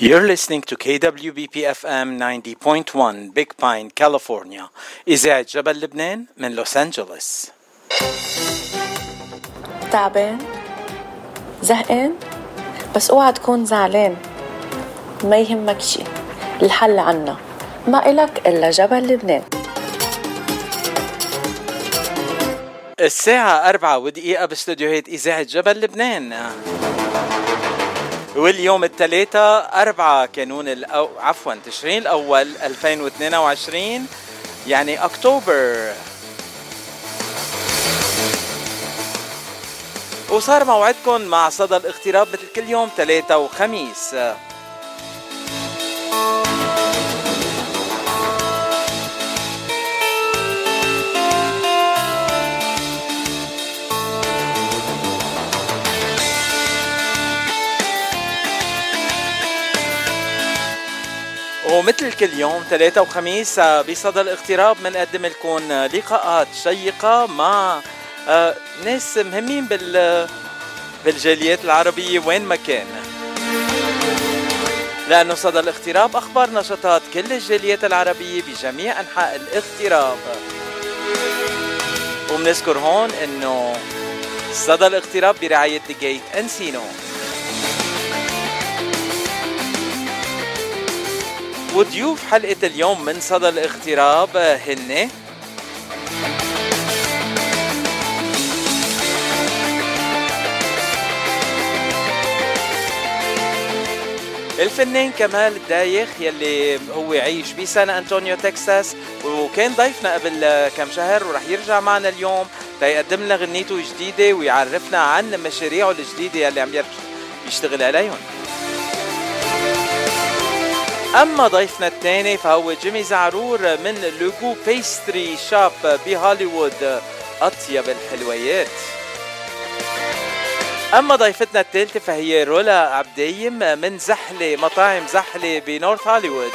You're listening to KWBP FM 90.1 Big Pine, California. إذاعة جبل لبنان من لوس أنجلوس. تعبان؟ زهقان؟ بس اوعى تكون زعلان ما يهمك شي الحل عنا ما إلك إلا جبل لبنان الساعة أربعة ودقيقة باستديوهات إذاعة جبل لبنان. واليوم الثلاثاء أربعة كانون الأو... عفوا تشرين الأول 2022 يعني أكتوبر. وصار موعدكم مع صدى الاغتراب مثل كل يوم ثلاثة وخميس. ومثل كل يوم ثلاثة وخميس بصدى الاغتراب بنقدم لكم لقاءات شيقة مع آه، ناس مهمين بال بالجاليات العربية وين ما كان. لأنه صدى الاغتراب أخبار نشاطات كل الجاليات العربية بجميع أنحاء الاغتراب وبنذكر هون إنه صدى الاغتراب برعاية جيت إنسينو. وضيوف حلقة اليوم من صدى الاغتراب هن؟ الفنان كمال الدايخ يلي هو عايش بسان أنطونيو تكساس وكان ضيفنا قبل كم شهر ورح يرجع معنا اليوم. تيقدم لنا غنيته الجديدة ويعرفنا عن مشاريعه الجديدة يلي عم يشتغل عليهم. أما ضيفنا الثاني فهو جيمي زعرور من لوجو pastry shop بهوليوود أطيب الحلويات. أما ضيفتنا الثالثة فهي رولا عبديم من زحلة مطاعم زحلة بنورث هوليوود.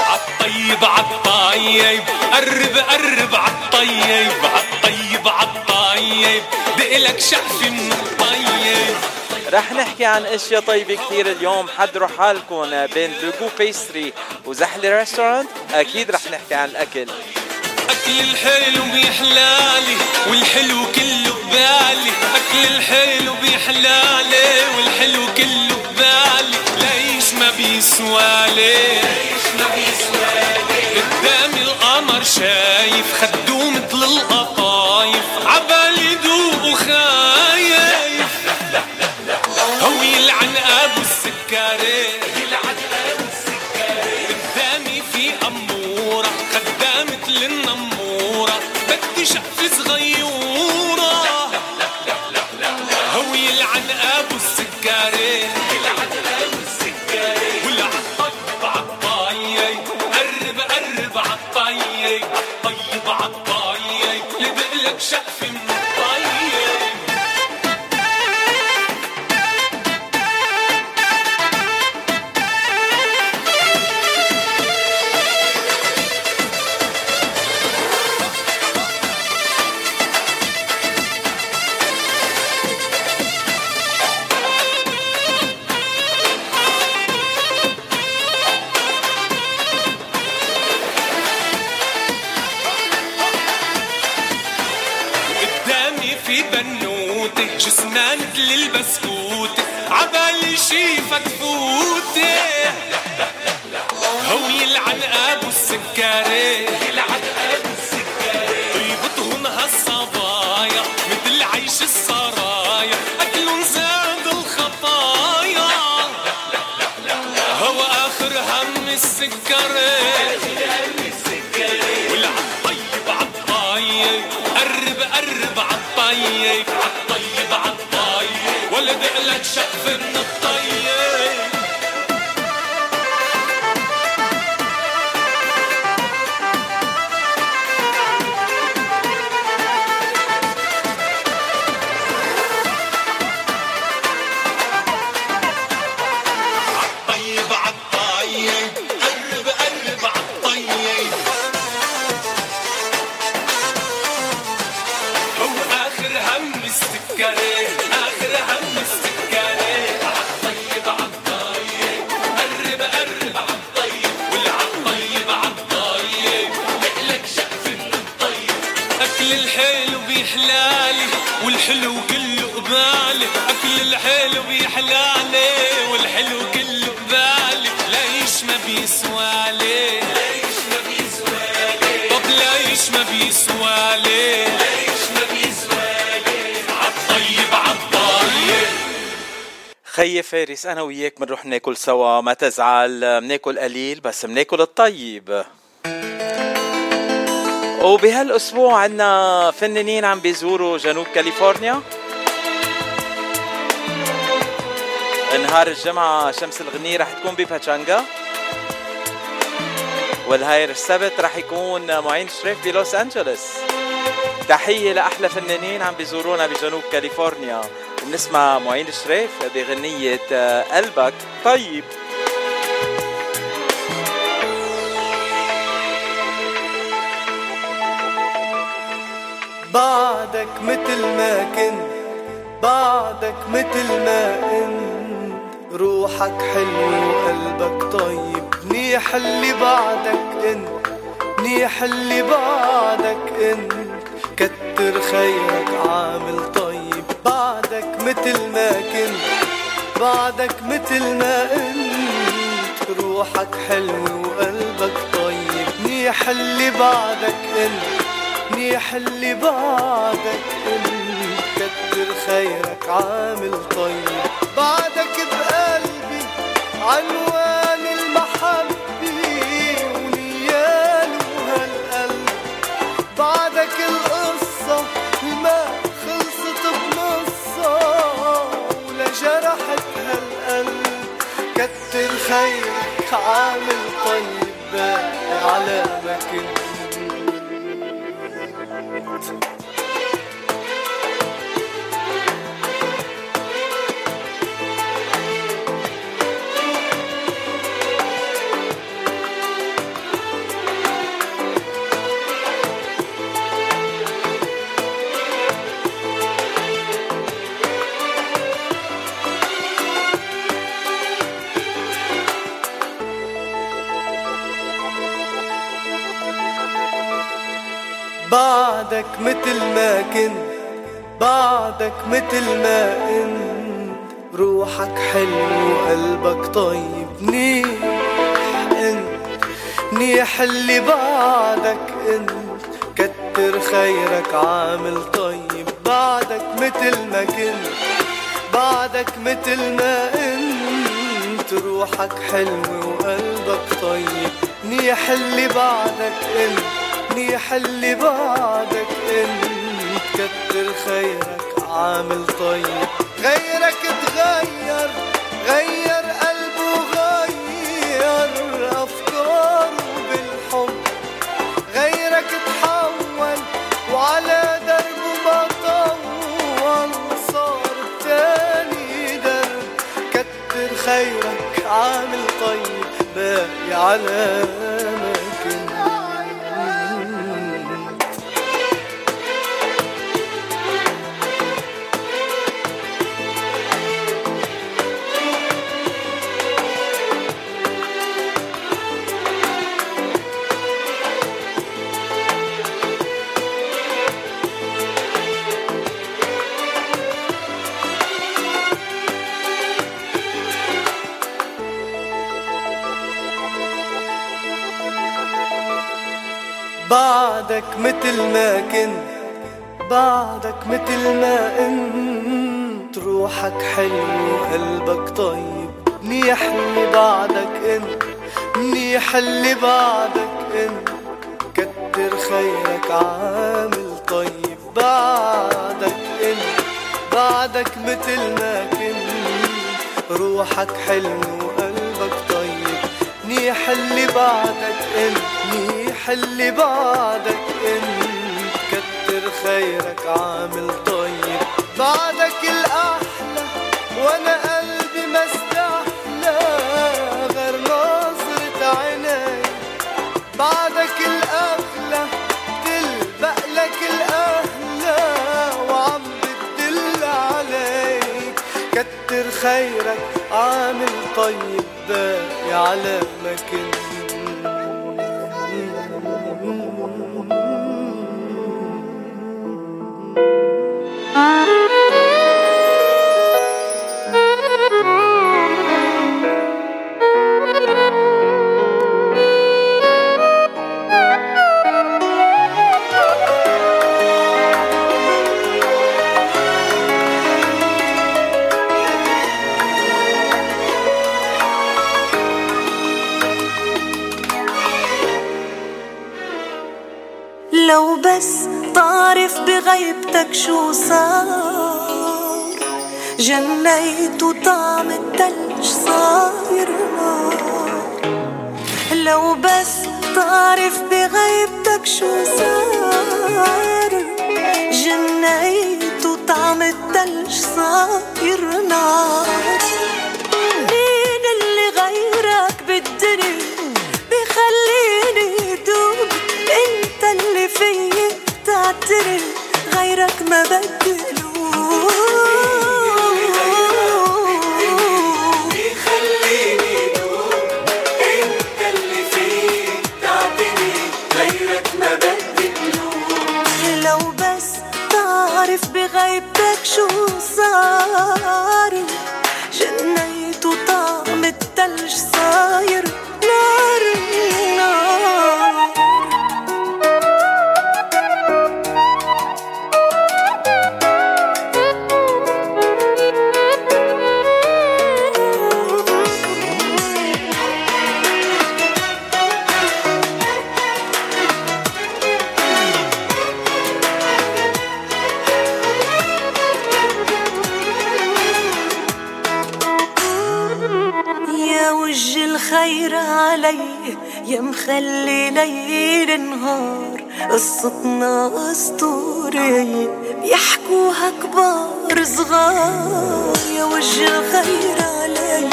عالطيب عالطيب قرب قرب عالطيب عالطيب عالطيب. دقلك شقفة من الطيب رح نحكي عن أشياء طيبة كثير اليوم. حضروا حالكم بين لوجو pastry وزحلة restaurant أكيد رح نحكي عن الأكل. أكل الحلو بيحلالي والحلو كله ببالي. أكل الحلو بيحلالي والحلو كله ببالي. ليش ما بيسوالي ليش ما بيسوالي قدامي القمر شايف خدو مثل القطايف. لدقلك شقف فارس أنا وياك بنروح ناكل سوا ما تزعل. بناكل قليل بس بناكل الطيب. وبهالأسبوع عنا فنانين عم بيزوروا جنوب كاليفورنيا. نهار الجمعة شمس الغنية رح تكون بباتشانجا والهاير السبت رح يكون معين شريف بلوس أنجلوس تحية لأحلى فنانين عم بيزورونا بجنوب كاليفورنيا. بنسمع معين شريف بغنية آه، قلبك. طيب. بعدك متل ما كنت بعدك متل ما انت. روحك حلو وقلبك طيب. منيح اللي بعدك انت منيح اللي بعدك انت. كتر خيرك عامل طيب. بعدك متل ما كنت بعدك متل ما انت. روحك حلو وقلبك طيب منيح اللي بعدك انت منيح اللي بعدك انت. كتر خيرك عامل طيب. بعدك بقلبي عنوان عامل طيب باقي على ما كنت متل ما انت روحك حلو وقلبك طيب. منيح انت منيح اللي بعدك انت كتر خيرك عامل طيب. بعدك متل ما كنت بعدك متل ما انت روحك حلو وقلبك طيب. منيح اللي بعدك انت منيح اللي بعدك انت كتر خيرك عامل طيب. غيرك تغير غير قلبه غير أفكاره بالحب. غيرك تحول وعلى دربه ما طول صار تاني درب. كتر خيرك عامل طيب. باقي على متل ما كنت. بعدك متل ما انت. روحك حلو وقلبك طيب. منيح اللي بعدك انت. منيح اللي بعدك انت. كتر خيرك عامل طيب. بعدك انت. بعدك متل ما كنت. روحك حلو وقلبك طيب. منيح اللي بعدك انت. اللي بعدك انت كتر خيرك عامل طيب. بعدك الأحلى وأنا قلبي ما استحلى غير نظرة عيني. بعدك الأغلى تلبق لك الاهلى وعم بتدل عليك. كتر خيرك عامل طيب باقي على ما كنت تعرف بغيبتك شو صار. جنيت وطعم التلج صاير لو بس تعرف بغيبتك شو صار. جنيت وطعم التلج صاير نار. تعتري غيرك ما بدي بغيبتك شو صار جنيت وطعم التلج يا مخلي ليل نهار. قصتنا اسطورية بيحكوها كبار صغار. يا وجه الخير علي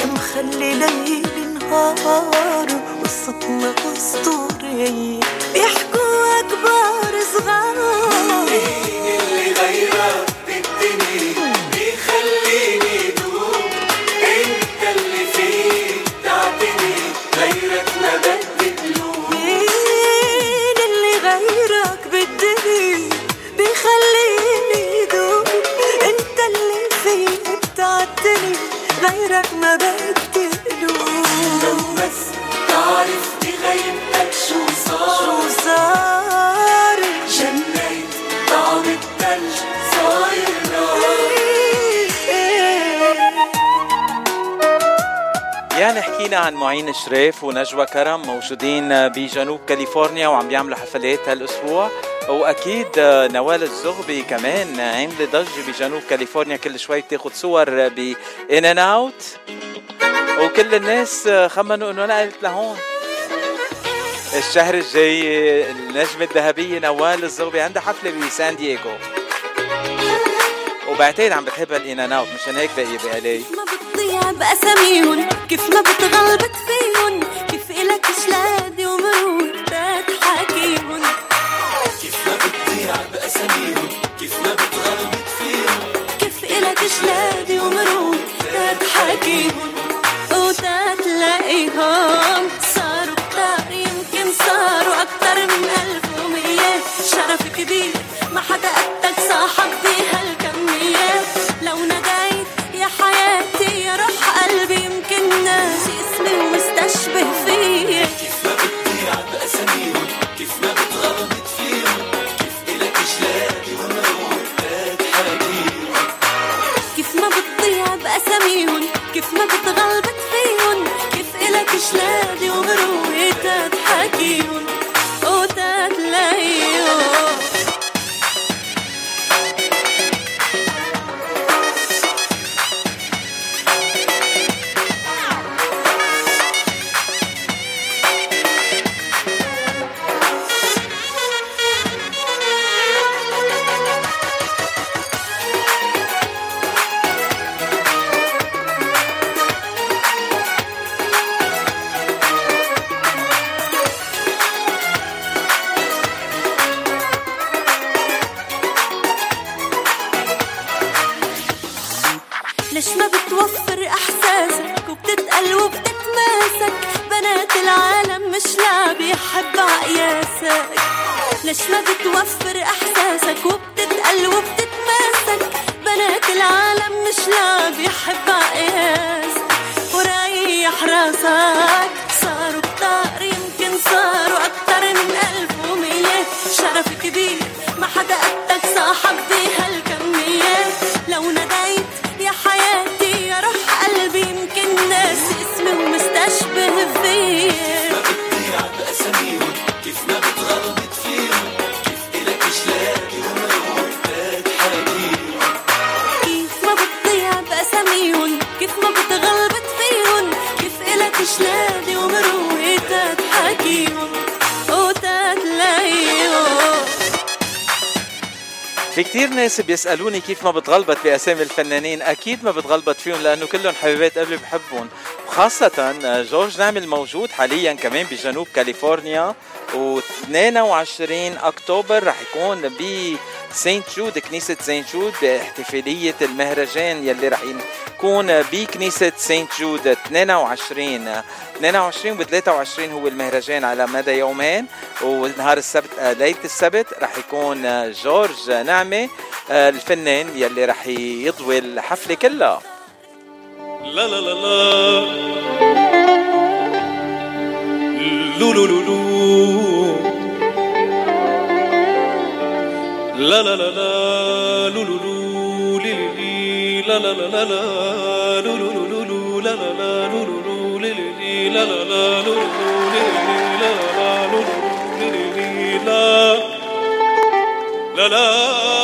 يا مخلي ليل نهار. قصتنا اسطورية معين شريف ونجوى كرم موجودين بجنوب كاليفورنيا وعم بيعملوا حفلات هالأسبوع. وأكيد نوال الزغبي كمان عامله ضجه بجنوب كاليفورنيا. كل شوي بتاخذ صور ب In-N-Out وكل الناس خمنوا إنه نقلت لهون. الشهر الجاي النجمة الذهبية نوال الزغبي عندها حفلة بسان دييغو وبعتقد عم بتحب Out مشان هيك باقي بألي بتضيع بأساميهن كيف ما بتغلبت فيهن كيف إلك شلادي ومرود تحكيهن كيف ما بتضيع بأساميهن كيف ما بتغلبت فيهن كيف إلك شلادي ومرود تحكيهن وتتلاقيهم ناس بيسألوني كيف ما بتغلبط بأسامي الفنانين. أكيد ما بتغلبط فيهم لأنه كلهم حبيبات قلبي بحبهم. وخاصة جورج نعمة موجود حاليا كمان بجنوب كاليفورنيا. و22 أكتوبر رح يكون ب سانت جود كنيسة سانت جود باحتفالية المهرجان يلي رح يكون بكنيسة سانت جود. 22 22 و 23 هو المهرجان على مدى يومين. ونهار السبت آه، ليلة السبت رح يكون جورج نعمة. آه، الفنان يلي رح يضوي الحفلة كلها لا لا لا لا لو لو لو لو لا لا لا لا لو لو لو لي لا لا لا لا لا لو لو لو لو لا لا لا لو لو لو لي لا لا لا لو لو لي لي لا لا لا لو لو لي لي لي لا لا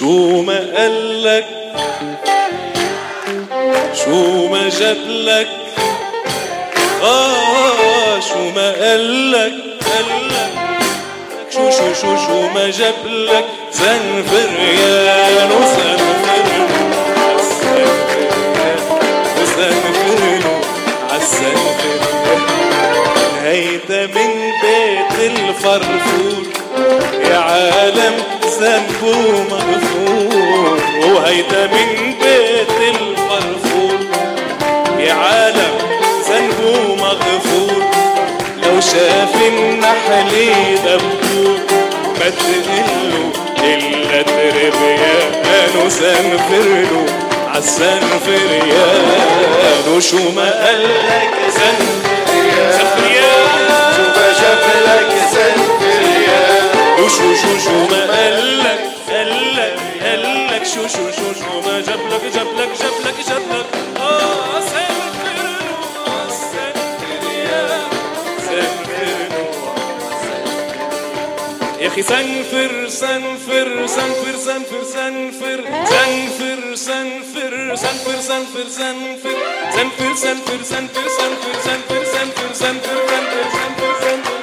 شو ما قالك شو ما جابلك آه شو ما قالك قالك شو شو شو شو ما جابلك زنفر يا نو زنفر وزنفر عالزنفر هيدا من بيت الفرفور يا عالم ذنبه مغفور وهيدا من بيت الفرفور يا عالم ذنبه مغفور لو شاف النحل دبور ما تقله إلا تربيان وزنفرله عالزنفريان وشو ما قالك زنفريان شو ما جابلك زنفريان ما جابلك جابلك جابلك جابلك اه زنفرله عالزنفريان زنفرله يا اخي سنفر سنفر سنفر سنفر سنفر سنفر سنفر سنفر سنفر سنفر سنفر سنفر سنفر سنفر سنفر سنفر سنفر سنفر سنفر سنفر سنفر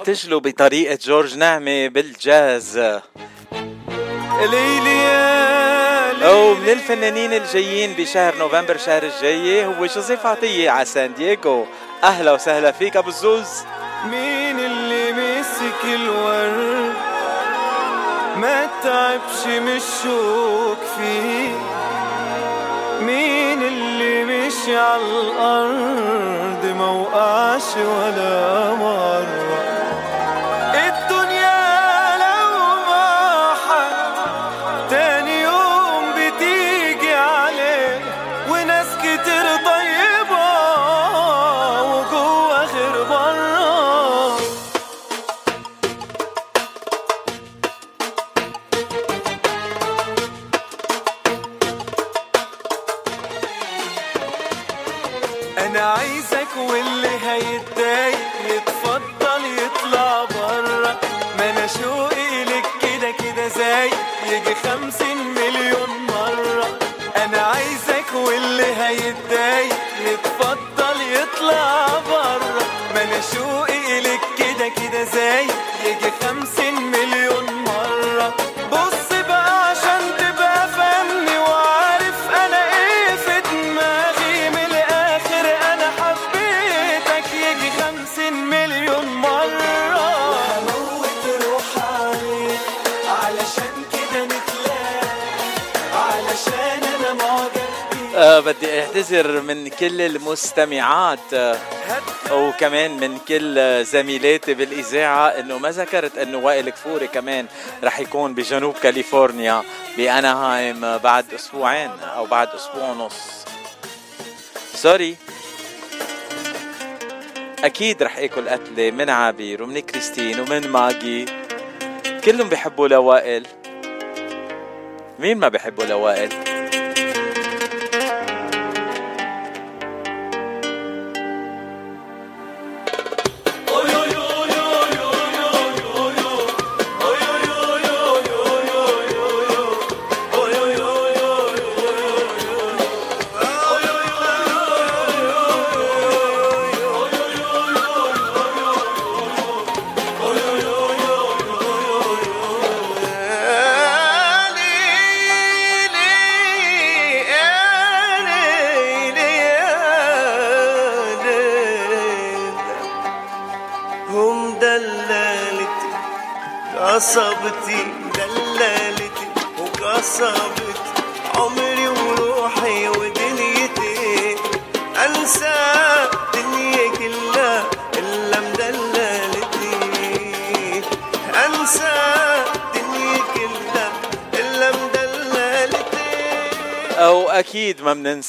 بيقدروا يرتجلوا بطريقة جورج نعمة بالجاز. ليلي أو من الفنانين الجايين بشهر نوفمبر شهر الجاي هو جوزيف عطية على سان دييغو. أهلا وسهلا فيك أبو الزوز. مين اللي مسك الورد ما تعبش من الشوق فيه. مين اللي مشي على الأرض؟ ما وقعش ولا مرة عايزك واللي هيتضايق يتفضل يطلع برا. ما أنا شوقي بدي اعتذر من كل المستمعات وكمان من كل زميلاتي بالإذاعة إنه ما ذكرت إنه وائل كفوري كمان رح يكون بجنوب كاليفورنيا بأناهايم بعد أسبوعين أو بعد أسبوع ونص. sorry أكيد رح آكل قتلة من عبير ومن كريستين ومن ماجي. كلهم بيحبوا لوائل. مين ما بيحبوا لوائل؟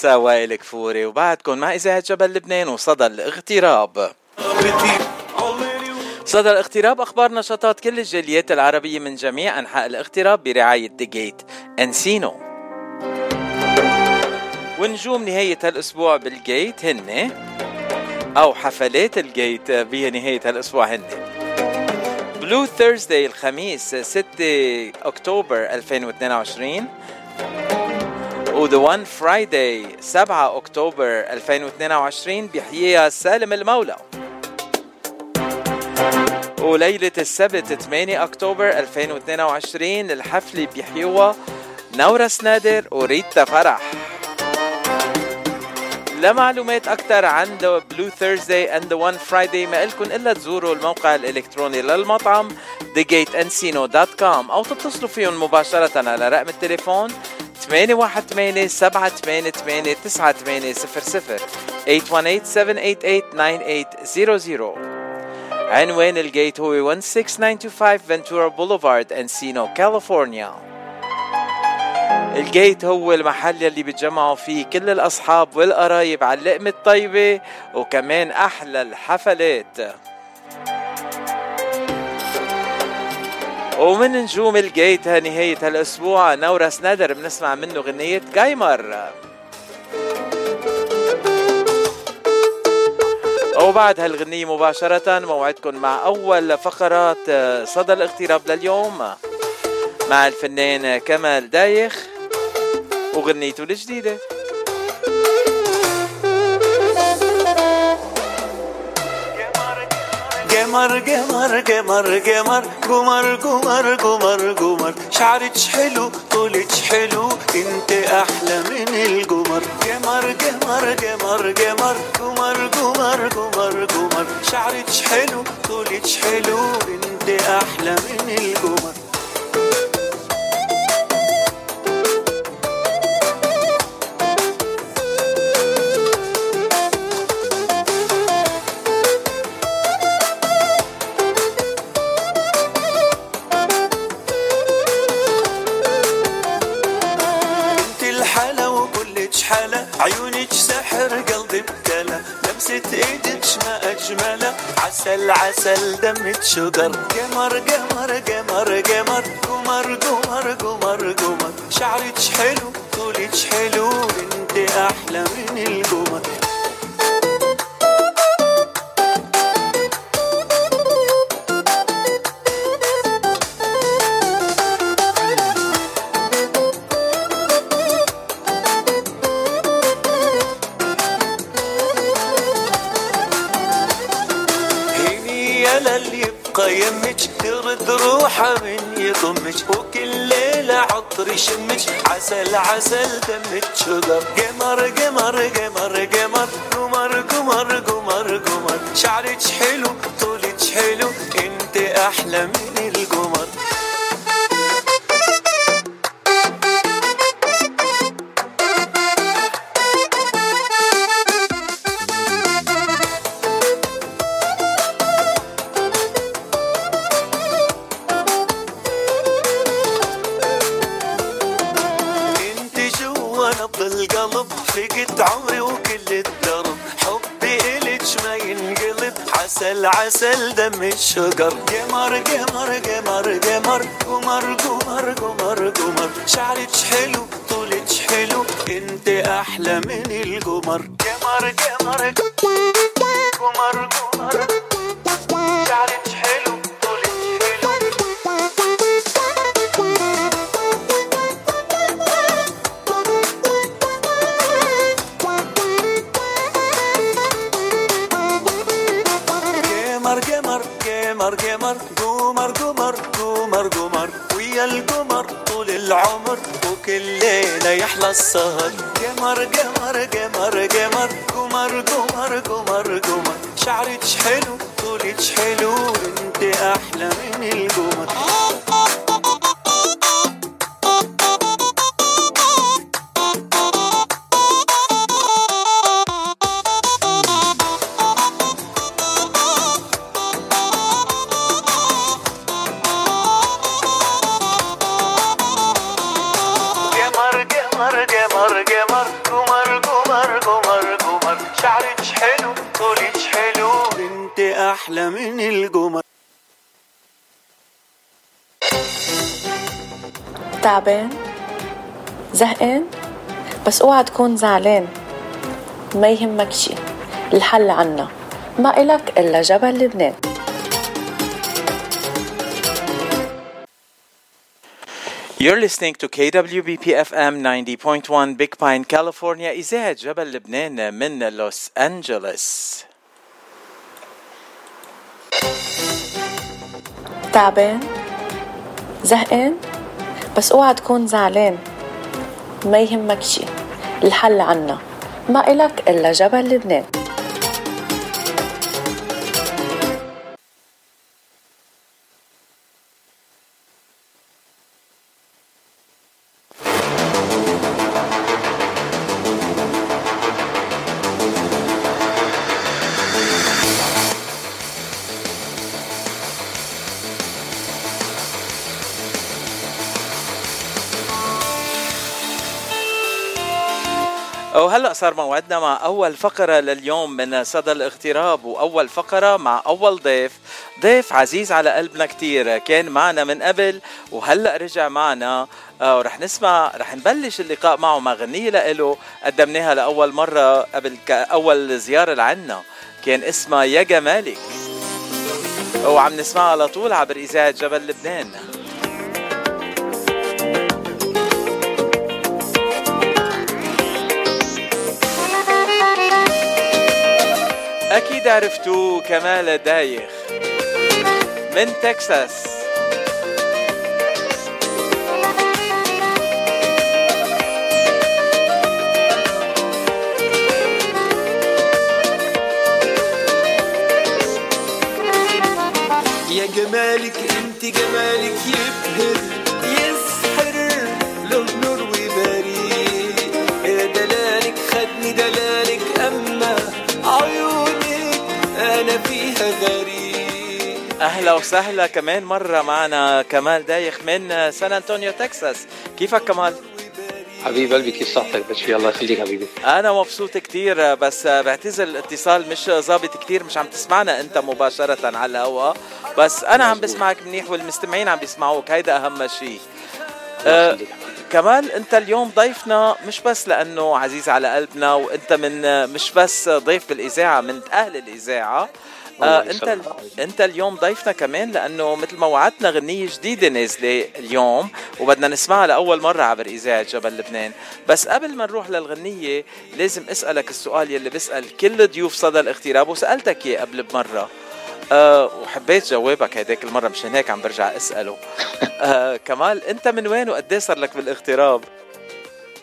لسه وائل كفوري وبعدكم مع إذاعة جبل لبنان وصدى الاغتراب. صدى الاغتراب أخبار نشاطات كل الجاليات العربية من جميع أنحاء الاغتراب برعاية ذا جيت أنسينو. ونجوم نهاية هالأسبوع بالجيت هن. أو حفلات الجيت بنهاية هالأسبوع هن. blue Thursday الخميس 6 أكتوبر 2022 وذا وان فرايداي 7 أكتوبر 2022 بيحييها سالم المولى. وليلة السبت 8 أكتوبر 2022 الحفلة بيحيوها نورس نادر وريتا فرح. لمعلومات أكثر عن The Blue Thursday and The One Friday ما إلكن إلا تزوروا الموقع الإلكتروني للمطعم thegateencino.com أو تتصلوا فيهم مباشرة على رقم التليفون 818 788 9800 818-788-9800 عنوان الجيت هو 16925 فنتورا بوليفارد انسينو كاليفورنيا الجيت هو المحل يلي بيتجمعوا فيه كل الأصحاب والقرايب على اللقمة الطيبة وكمان أحلى الحفلات. ومن نجوم الجيت نهاية هالاسبوع نورس نادر بنسمع منه غنية جايمر. وبعد هالغنية مباشرة موعدكم مع أول فقرات صدى الاغتراب لليوم. مع الفنان كمال دايخ. وغنيته الجديدة قمر قمر قمر قمر قمر قمر قمر قمر شعرك حلو طولك حلو انت أحلى من القمر قمر قمر قمر قمر قمر قمر قمر قمر شعرك حلو طولك حلو انت أحلى من القمر عسل عسل دمك شجر قمر قمر قمر قمر. قمر قمر قمر قمر. شعرك حلو طولك حلو. انت أحلى من القمر. روحه من يضمك وكل ليلة عطر يشمك عسل عسل دمك شجر قمر قمر قمر قمر. قمر قمر قمر قمر. شعرك حلو طولك حلو. انت أحلى من القمر. عسل دم الشجر قمر قمر قمر قمر قمر قمر قمر قمر شعرك حلو طولك حلو انت أحلى من القمر قمر قمر قمر قمر الصهد قمر قمر تعبان زهقان؟ بس اوعى تكون زعلان. ما يهمك شي. الحل عنا. ما إلك إلا جبل لبنان. You're listening to KWBP FM 90.1 Big Pine, California. إذاعة جبل لبنان من لوس أنجلوس. تعبان؟ زهقان؟ بس اوعى تكون زعلان. ما يهمك شي الحل عنا. ما إلك إلا جبل لبنان. صار موعدنا مع أول فقرة لليوم من صدى الاغتراب وأول فقرة مع أول ضيف. ضيف عزيز على قلبنا كتير كان معنا من قبل وهلأ رجع معنا. آه، ورح نسمع رح نبلش اللقاء معه مع غنية لإله قدمناها لأول مرة قبل أول زيارة لعنا. كان اسمها يا جمالك وعم نسمعها على طول عبر إذاعة جبل لبنان. أكيد عرفتوا كمال دايخ من تكساس. يا جمالك أنت جمالك يبهر أهلا وسهلا كمان مرة معنا كمال دايخ من سان أنطونيو تكساس. كيفك كمال؟ حبيب قلبي كيف صحتك؟ بشي الله يخليك حبيبي. أنا مبسوط كتير بس بعتذر الاتصال مش ظابط كتير مش عم تسمعنا أنت مباشرة على الهواء بس أنا عم بسمعك منيح والمستمعين عم بيسمعوك هيدا أهم شيء حبيبي. كمال أنت اليوم ضيفنا مش بس لأنه عزيز على قلبنا وأنت من مش بس ضيف بالإذاعة من أهل الإذاعة. آه أنت. أنت اليوم ضيفنا كمان لأنه مثل ما وعدتنا غنية جديدة نازلة اليوم وبدنا نسمعها لأول مرة عبر إذاعة جبل لبنان. بس قبل ما نروح للغنية لازم أسألك السؤال يلي بسال كل ضيوف صدى الاغتراب وسألتك إياه قبل بمرة. أه وحبيت جوابك هيداك المرة مشان هيك عم برجع أسأله. أه كمال أنت من وين وقد صار لك بالاغتراب؟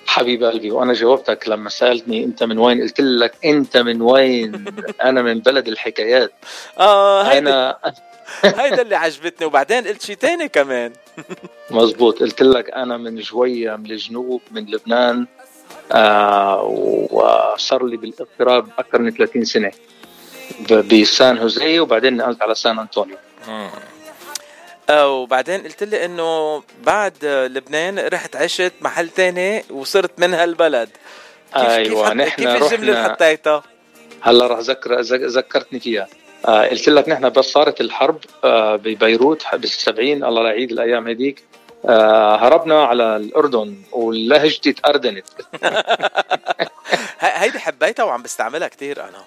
حبيب قلبي وأنا جاوبتك لما سألتني أنت من وين؟ قلت لك أنت من وين؟ أنا من بلد الحكايات. آه أنا هيدا اللي عجبتني وبعدين قلت شي تاني كمان. مزبوط قلت لك أنا من جوية من الجنوب من لبنان آه وصار لي بالاغتراب أكثر من 30 سنة بسان هوزيه وبعدين نقلت على سان أنطونيو. وبعدين قلت لي إنه بعد لبنان رحت عشت محل تاني وصرت من هالبلد. كيف أيوة، كيف. نحن كيف الجمله اللي حطيتها هلا راح ذكر ذك- ذكرتني فيها. آه قلت لك نحن بس صارت الحرب آه ببيروت بالسبعين الله لا يعيد الأيام هذيك آه هربنا على الأردن ولهجتي تأردنت. هيدي حبيتها وعم بستعملها كتير أنا.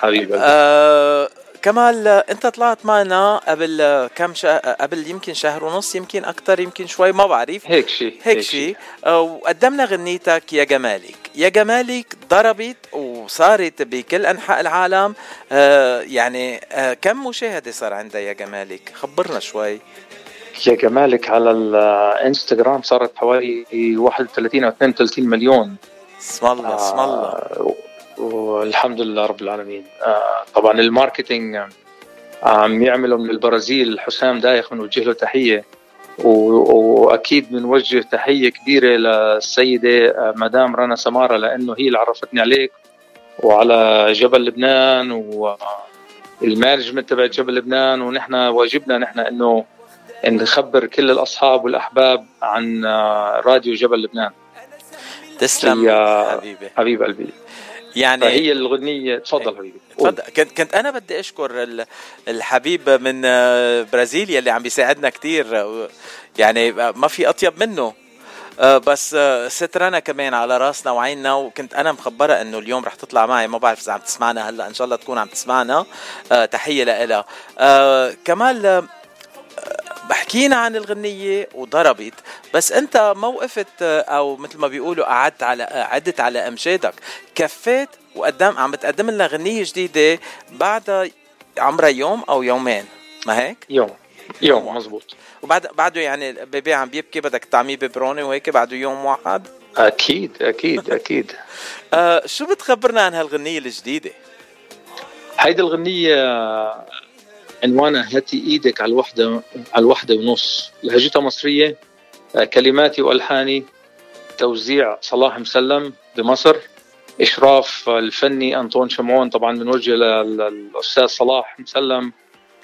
حبيبي. آه كمال انت طلعت معنا قبل كم شهر قبل يمكن شهر ونص يمكن أكثر يمكن شوي ما بعرف. هيك شيء هيك شيء آه، وقدمنا غنيتك يا جمالك. يا جمالك ضربت وصارت بكل أنحاء العالم. آه، يعني آه، كم مشاهدة صار عندها يا جمالك؟ خبرنا شوي. يا جمالك على الانستغرام صارت حوالي 31 أو 32 مليون. اسم الله اسم الله. آه، والحمد لله رب العالمين. آه، طبعا الماركتينج آه، عم يعملوا من البرازيل. حسام دايخ بنوجه له تحية و- وأكيد بنوجه تحية كبيرة للسيدة آه، مدام رنا سمارة لأنه هي اللي عرفتني عليك. وعلى جبل لبنان والمانجمنت تبع جبل لبنان ونحن واجبنا نحن إنه نخبر كل الأصحاب والأحباب عن راديو جبل لبنان. تسلم حبيبي. حبيب قلبي. يعني فهي الغنية. تفضل حبيبي. تفضل. كنت كنت أنا بدي أشكر ال- الحبيب من آه، برازيل يلي عم بيساعدنا كتير. آه، يعني ما في أطيب منه. آه، بس آه، ست رنا كمان على راسنا وعيننا وكنت أنا مخبرة إنه اليوم رح تطلع معي. ما بعرف إذا عم تسمعنا هلأ. إن شاء الله تكون عم تسمعنا. تحية لها كمال حكينا عن الغنية وضربت بس أنت ما وقفت آه، أو مثل ما بيقولوا قعدت على آه، عدت على أمجادك كفيت وقدام عم بتقدم لنا غنية جديدة بعد عمرها يوم أو يومين ما هيك؟ يوم يوم مزبوط وبعد بعده يعني البيبي عم بيبكي بدك تعميه ببروني وهيك بعده يوم واحد أكيد أكيد أكيد آه شو بتخبرنا عن هالغنية الجديدة؟ هيدي الغنية عنوانها هاتي إيدك على الوحدة على الوحدة ونص. لهجتها مصرية آه، كلماتي وألحاني توزيع صلاح مسلم بمصر. إشراف الفني أنطون شمعون طبعا بنوجه لل- للأستاذ صلاح مسلم.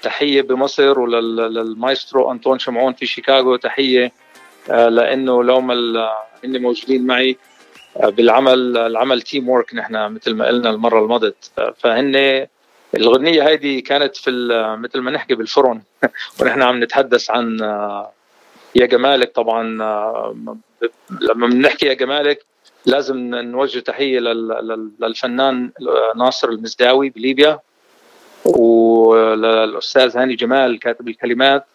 تحية بمصر وللمايسترو أنطون شمعون في شيكاغو. تحية آه، ما ال- هن موجودين معي آه، بالعمل العمل teamwork نحن مثل ما قلنا المرة المضت. آه، فهن الغنية هيدي كانت في مثل ما نحكي بالفرن. ونحن عم نتحدث عن آه، يا جمالك طبعا آه، لما بنحكي يا جمالك لازم نوجه لل- للفنان ناصر المزداوي بليبيا وللأستاذ هاني جمال كاتب الكلمات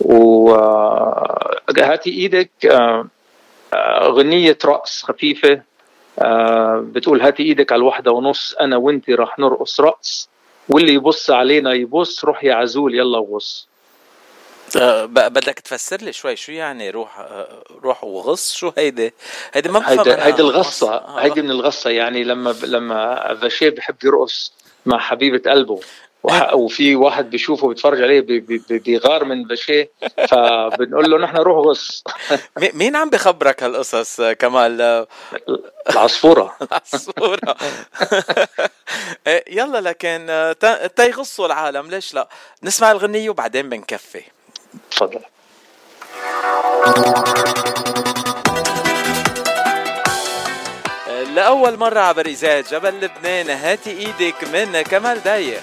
وهاتي إيدك آه، آه، غنية رقص خفيفة آه، بتقول هاتي إيدك على الواحدة ونص أنا وإنتي رح نرقص رقص. واللي يبص علينا يبص روح يا عزول يلا وغص ب- بدك تفسر لي شوي شو يعني روح آه روح وغص؟ شو هيدي؟ هيدي ما بفهم هيدي الغصة. آه، هيدي من الغصة يعني لما لما باشيه بحب يرقص مع حبيبة قلبه. وفي واحد بيشوفه بيتفرج عليه بي- بي- بي- بيغار من باشيه فبنقول له نحن روح غص. مي- مين عم بخبرك هالقصص كمال؟ العصفورة. الصورة إيه، يلا لكن آه، تيغصوا العالم ليش لا؟ نسمع الغنية وبعدين بنكفي. تفضل. لأول مرة عبر إذاعة جبل لبنان هاتي إيدك من كمال دايخ.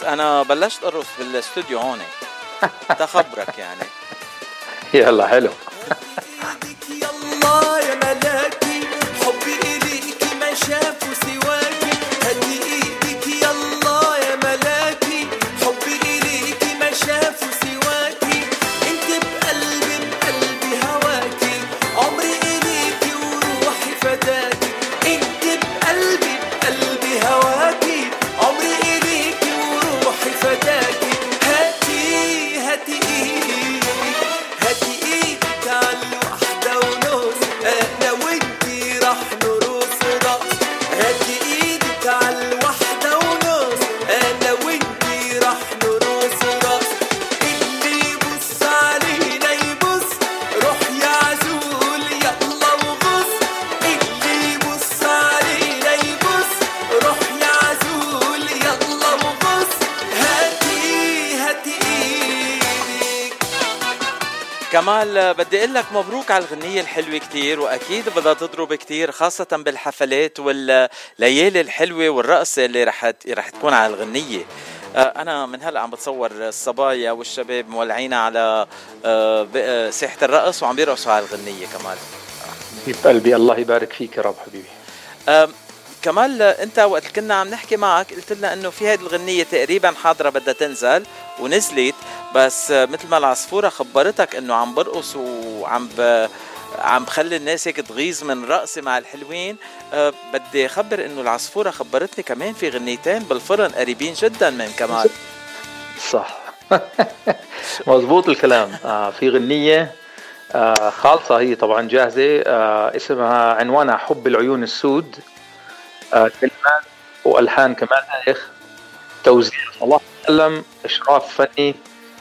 بترقص أنا بلشت أرقص بالأستوديو هون تخبرك يعني. يلا حلو. بدي أقول لك مبروك على الغنية الحلوة كتير وأكيد بدها تضرب كتير خاصة بالحفلات والليالي الحلوة والرقصة اللي رح رح تكون على الغنية. آه، أنا من هلأ عم بتصور الصبايا والشباب مولعين على آه، آه، ساحة الرقص وعم بيرقصوا على الغنية كمال حبيب قلبي؟ الله يبارك فيك يا رب حبيبي. كمال انت وقت كنا عم نحكي معك قلت لنا إنه في هذه الغنية تقريبا حاضرة بدها تنزل ونزلت بس مثل ما العصفورة خبرتك إنه عم برقص وعم ب... عم بخلي الناس هيك تغيظ من رقصي مع الحلوين. أه بدي خبر إنه العصفورة خبرتني كمان في غنيتين بالفرن قريبين جدا من كمال. صح. مضبوط الكلام. آه في غنية آه خالصة هي طبعا جاهزة آه اسمها عنوانها حب العيون السود. كلمات وألحان كمال دايخ توزيع صلاح مسلم إشراف فني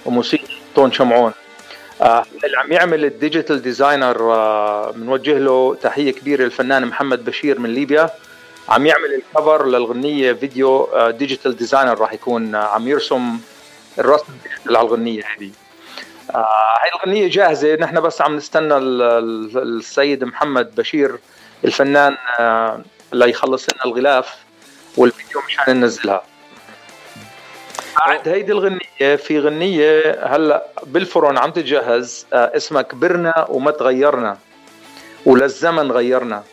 وموسيقى أنطون شمعون. آه اللي عم يعمل ال digital designer آه بنوجه له تحية كبيرة الفنان محمد بشير من ليبيا. عم يعمل ال cover للغنية فيديو آه digital designer راح يكون آه عم يرسم الرسم على الغنية هذه. آه هاي الغنية جاهزة نحن بس عم نستنى ال- ال- السيد محمد بشير الفنان آه ليخلص لنا الغلاف والفيديو مشان ننزلها. بعد هيدي الغنية في غنية هلا بالفرن عم تتجهز آه، اسمها كبرنا وما تغيرنا وللزمن غيرنا.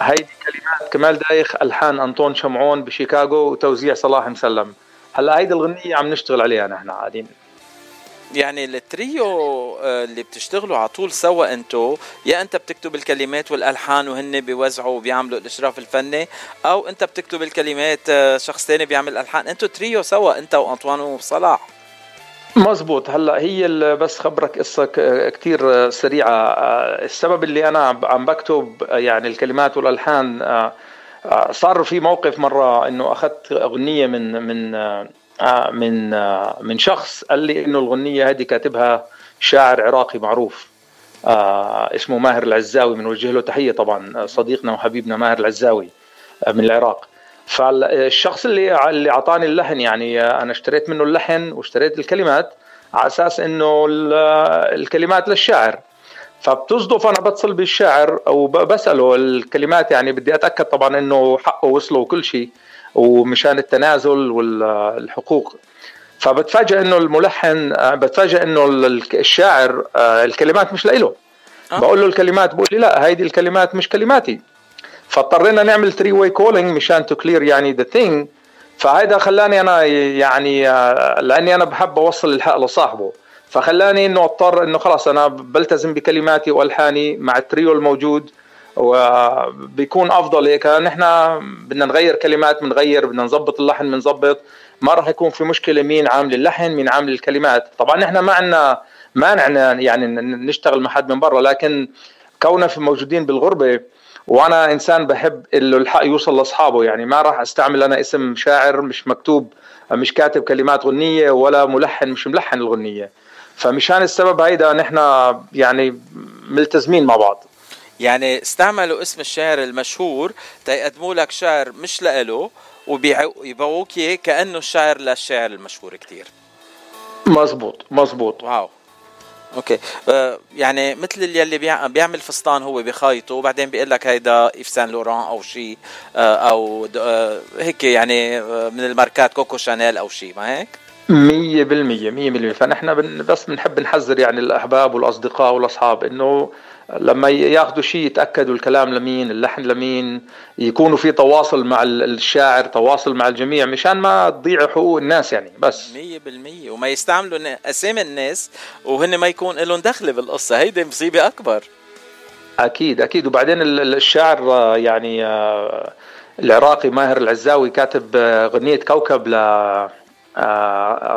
هيدي كلمات كمال دايخ ألحان أنطون شمعون بشيكاغو وتوزيع صلاح مسلم. هلا هيدي الغنية عم نشتغل عليها نحن قاعدين يعني التريو آه، اللي بتشتغلوا على طول سوا انتو يا انت بتكتب الكلمات والألحان وهن بيوزعوا وبيعملوا الإشراف الفني أو انت بتكتب الكلمات آه، شخص تاني بيعمل الالحان انتو تريو سوا انت وأنطوان وصلاح. مزبوط. هلا هي بس خبرك قصة ك- كتير سريعة. آه، السبب اللي أنا عم- بكتب يعني الكلمات والألحان صار في موقف مرة إنه أخذت أغنية من من من آه، من شخص قال لي إنه الاغنيه هذه كاتبها شاعر عراقي معروف آه، اسمه ماهر العزاوي بنوجه له تحية طبعا آه، صديقنا وحبيبنا ماهر العزاوي آه، من العراق. فالشخص اللي اللي أعطاني اللحن يعني أنا اشتريت منه اللحن واشتريت الكلمات على أساس إنه ال- الكلمات للشاعر. فبتصدف أنا بتصل بالشاعر وبساله الكلمات يعني بدي أتأكد طبعا إنه حقه وصله وكل شيء. ومشان التنازل والحقوق. فبتفاجئ إنه الملحن بتفاجئ إنه ال- الشاعر آه، الكلمات مش لإله. آه. بقول له الكلمات بقول لي لا هيدي الكلمات مش كلماتي. فاضطرينا نعمل three-way calling مشان to clear يعني the thing فهيدا خلاني أنا يعني آه، لأني أنا بحب أوصل الحق لصاحبه. فخلاني إنه أضطر إنه خلاص أنا بلتزم بكلماتي وألحاني مع التريو الموجود. وبيكون أفضل. هيك نحن بدنا نغير كلمات بنغير بدنا نظبط اللحن بنظبط ما راح يكون في مشكلة مين عامل اللحن مين عامل الكلمات. طبعا نحن ما عندنا مانعنا يعني نشتغل مع حد من برا لكن كوننا في موجودين بالغربة وأنا إنسان بحب إنه الحق يوصل لأصحابه. يعني ما راح أستعمل أنا اسم شاعر مش مكتوب مش كاتب كلمات غنية ولا ملحن مش ملحن الغنية. فمشان السبب هيدا نحن يعني ملتزمين مع بعض. يعني استعملوا اسم الشاعر المشهور تيقدموا لك شعر مش لإله ويبيعوك إياه كأنه الشاعر للشاعر المشهور كتير. مزبوط مزبوط wow. Okay. آه يعني مثل اللي يلي بيع- بيعمل فستان هو بخيطه وبعدين بيقول لك هيدا ايف سان لوران أو شيء آه أو آه هيك يعني آه من الماركات كوكو شانيل أو شيء ما هيك؟ مية بالمية مية بالمية. فنحن بن بس بنحب نحذر يعني الأحباب والأصدقاء والأصحاب إنه لما ياخذوا شيء يتأكدوا الكلام لمين اللحن لمين يكونوا في تواصل مع ال- الشاعر تواصل مع الجميع مشان ما تضيع حقوق الناس يعني بس. مية بالمية. وما يستعملوا أسامي الناس وهن ما يكون لهم دخل بالقصة. هيدي مصيبة أكبر. أكيد أكيد. وبعدين ال- ال- الشاعر آه، يعني آه، العراقي ماهر العزاوي كاتب آه، غنية كوكب ل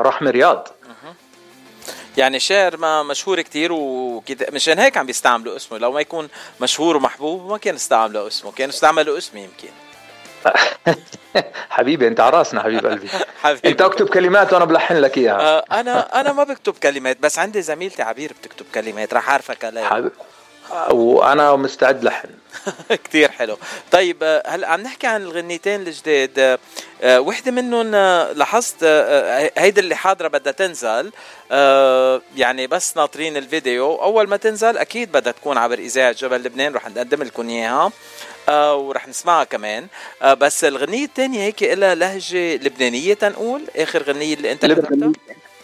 رحمة رياض. يعني شاعر ما مشهور كتير وكده. مشان هيك عم بيستعملوا اسمه. لو ما يكون مشهور ومحبوب ما كان استعملوا اسمه. كانوا استعملوا اسمي يمكن. حبيبي أنت على راسنا حبيب قلبي. حبيبي. أنت اكتب كلمات وأنا بلحن لك إياها. آه، أنا أنا ما بكتب كلمات بس عندي زميلتي عبير بتكتب كلمات. رح أعرفك عليها. حبيب. وأنا مستعد لحن. كتير حلو. طيب آه، هلا عم نحكي عن الغنيتين الجداد آه، آه، وحدة منهم لاحظت هيدي اللي حاضرة بدها تنزل. يعني بس ناطرين الفيديو. أول ما تنزل أكيد بدها تكون عبر إذاعة جبل لبنان رح نقدم لكم إياها. ورح نسمعها كمان. بس الغنية الثانية هيك لها لهجة لبنانية تنقول؟ آخر غنية اللي أنت كتبتها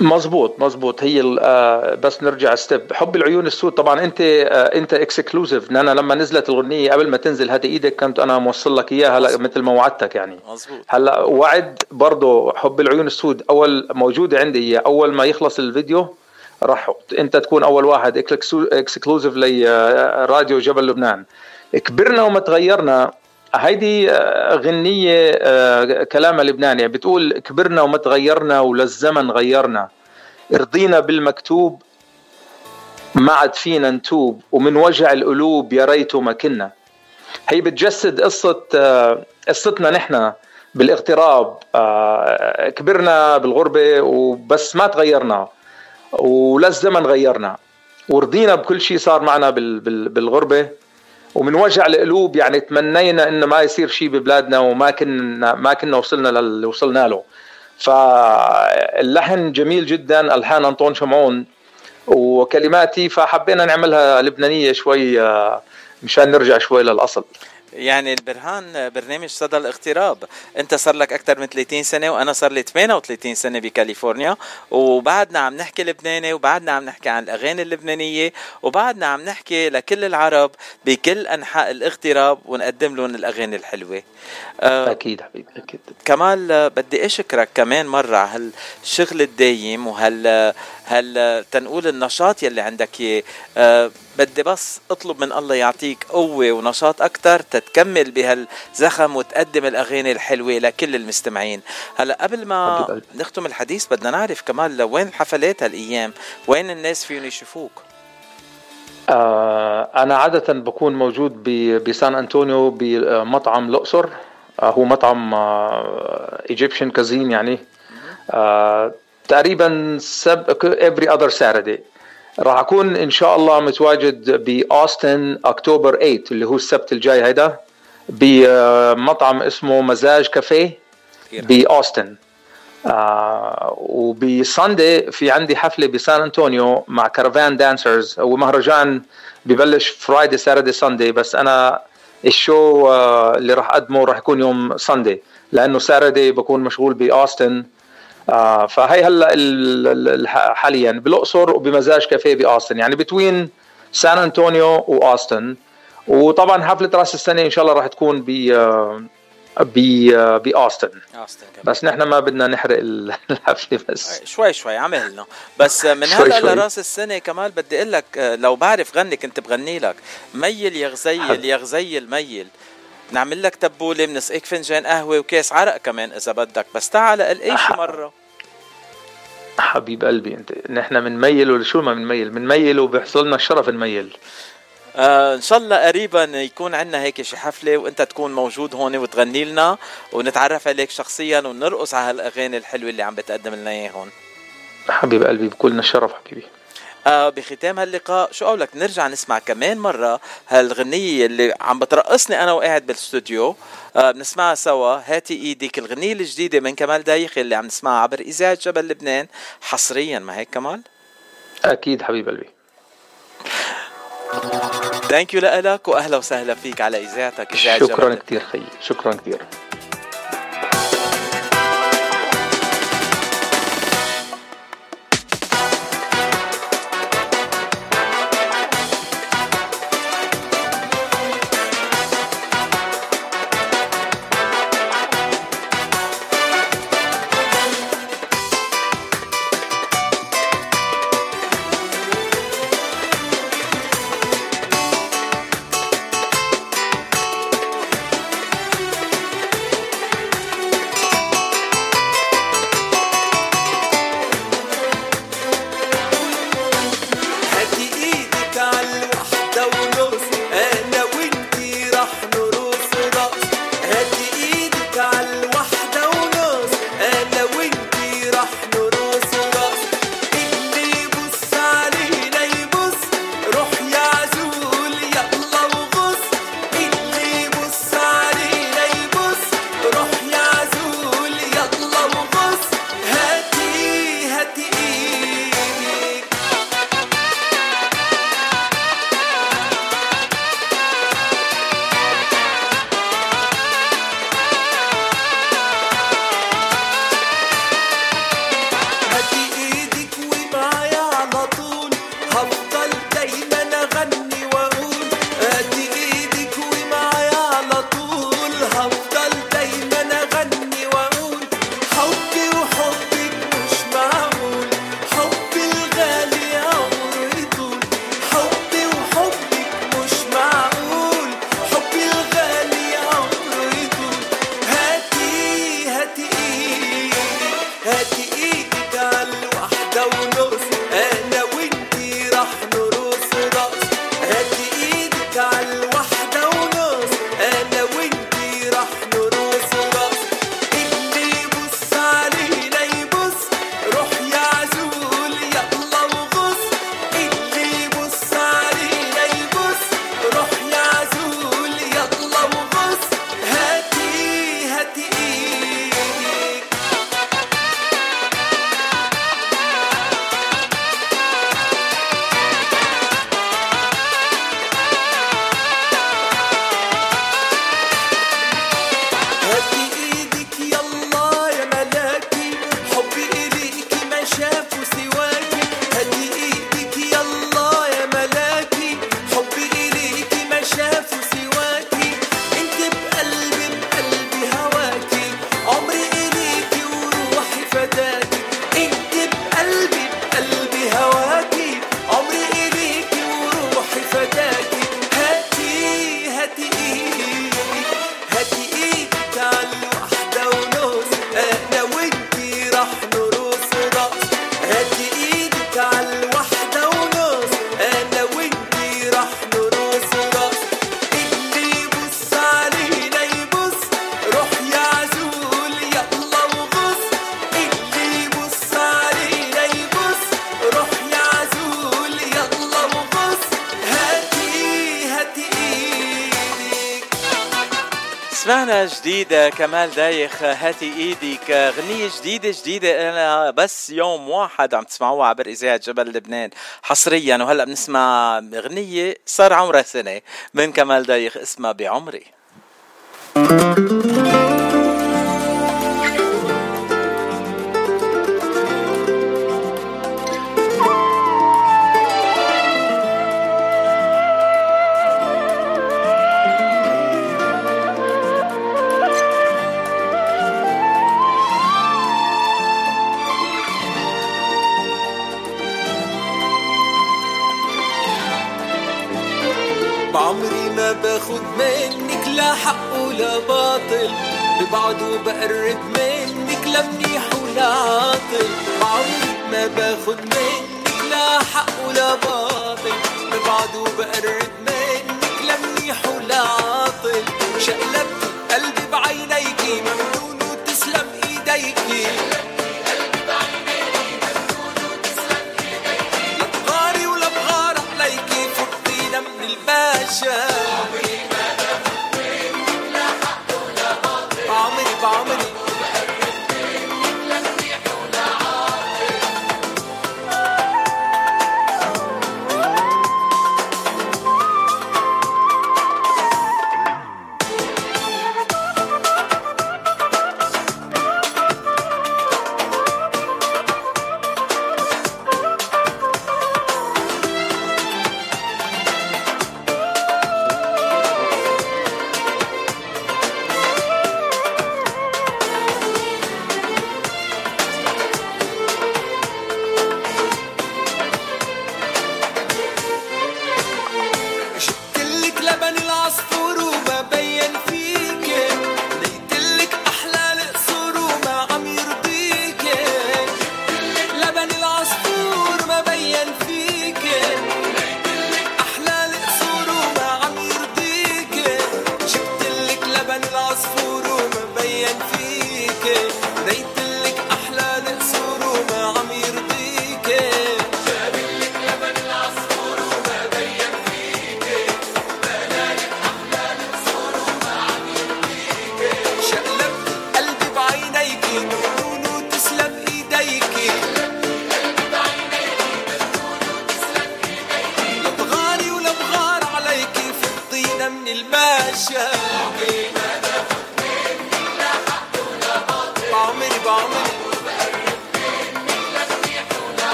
مزبوط مزبوط هي آه، بس نرجع step حب العيون السود طبعا أنت آه، أنت exclusive أنا لما نزلت الغنيه قبل ما تنزل هذه إيدك كنت أنا موصل لك إياها هلا مثل ما وعدتك يعني. مزبوط هلأ وعد برضه حب العيون السود. أول موجودة عندي هي أول ما يخلص الفيديو راح أنت تكون أول واحد اكسكلوزيف لراديو جبل لبنان. كبرنا وما تغيرنا. هيدي آه، غنية آه، كلامها لبناني. بتقول كبرنا وما تغيرنا وللزمن غيرنا. ارضينا بالمكتوب ما عاد فينا نتوب. ومن وجع القلوب يا ريت ما كنا. هي بتجسد قصة آه، قصتنا نحن بالاغتراب. كبرنا بالغربة وبس ما تغيرنا وللزمن غيرنا. ورضينا بكل شيء صار معنا بال- بال- بالغربة. ومن وجع القلوب يعني تمنينا إنه ما يصير شيء ببلادنا وما كنا ما كنا وصلنا للي وصلنا له. فاللحن جميل جدا. ألحان أنطون شمعون. وكلماتي فحبينا نعملها لبنانية شوي آه، مشان نرجع شوي للأصل. يعني البرهان برنامج صدى الاغتراب. انت صار لك أكثر من 30 سنة وأنا صار لي 38 سنة بكاليفورنيا. وبعدنا عم نحكي لبناني وبعدنا عم نحكي عن الأغاني اللبنانية وبعدنا عم نحكي لكل العرب بكل أنحاء الاغتراب ونقدم لهم الأغاني الحلوة. آه أكيد حبيبي أكيد. كمال آه، بدي أشكرك كمان مرة على هالشغل الدايم وهال هل تنقول النشاط يلي عندك أه بدي بس اطلب من الله يعطيك قوة ونشاط أكثر تتكمل بهالزخم وتقدم الأغاني الحلوة لكل المستمعين. هلا قبل ما نختم الحديث بدنا نعرف كمان وين الحفلات هالأيام؟ وين الناس فيهم يشوفوك؟ آه أنا عادة بكون موجود بسان أنطونيو بمطعم الأقصر. آه هو مطعم ايجيبشن كازين يعني. آه تقريبا سب every other Saturday. راح أكون إن شاء الله متواجد بأوستن أكتوبر 8 اللي هو السبت الجاي هيدا بمطعم اسمه مزاج كافيه بأوستن. آه وب Sunday في عندي حفلة بسان أنطونيو مع كارفان dancers هو مهرجان ببلش Friday Saturday Sunday بس أنا ال show آه اللي راح أقدمه راح يكون يوم Sunday لأنه Saturday بكون مشغول بأوستن. آه فهي هلا حاليا بالأقصر وبمزاج كافيه باوستن يعني between سان انطونيو واوستن وطبعا حفلة راس السنة إن شاء الله راح تكون ب ب باوستن بس نحن ما بدنا نحرق الحفلة بس. شوي شوي عملنا بس من هلا لراس السنة كمال بدي أقول لك لو بعرف غني كنت بغني لك. ميل يا غزيل يا غزيل ميل. نعمل لك تبولة بنسقيك فنجان قهوة وكاس عرق كمان إذا بدك. بس تعال قل اي شي مرة. حبيب قلبي انت نحن بنميل ولا شو ما بنميل بنميل وبيحصل لنا الشرف نميل. آه إن شاء الله قريبا يكون عندنا هيك شي حفلة وأنت تكون موجود هون وتغني لنا ونتعرف عليك شخصيا ونرقص على هالأغاني الحلوة اللي عم بتقدم لنا إياهم. حبيب قلبي بكلنا الشرف حبيبي. آه بختام هاللقاء. شو قولك نرجع نسمع كمان مرة هالغنية اللي عم بترقصني أنا وقاعد بالاستوديو آه بنسمعها سوا. هاتي إيدك الغنية الجديدة من كمال دايخ اللي عم نسمعها عبر إذاعة جبل لبنان حصريا. ما هيك كمال؟ أكيد حبيب قلبي. thank you لك واهلا وسهلا فيك على إذاعتك شكرا كثير خيي. شكرا كثير جديدة كمال دايخ هاتي إيدك غنية جديدة جديدة أنا بس يوم واحد عم تسمعوها عبر إذاعة جبل لبنان. حصريا وهلأ بنسمع غنية صار عمرها سنة من كمال دايخ اسمها بعمري.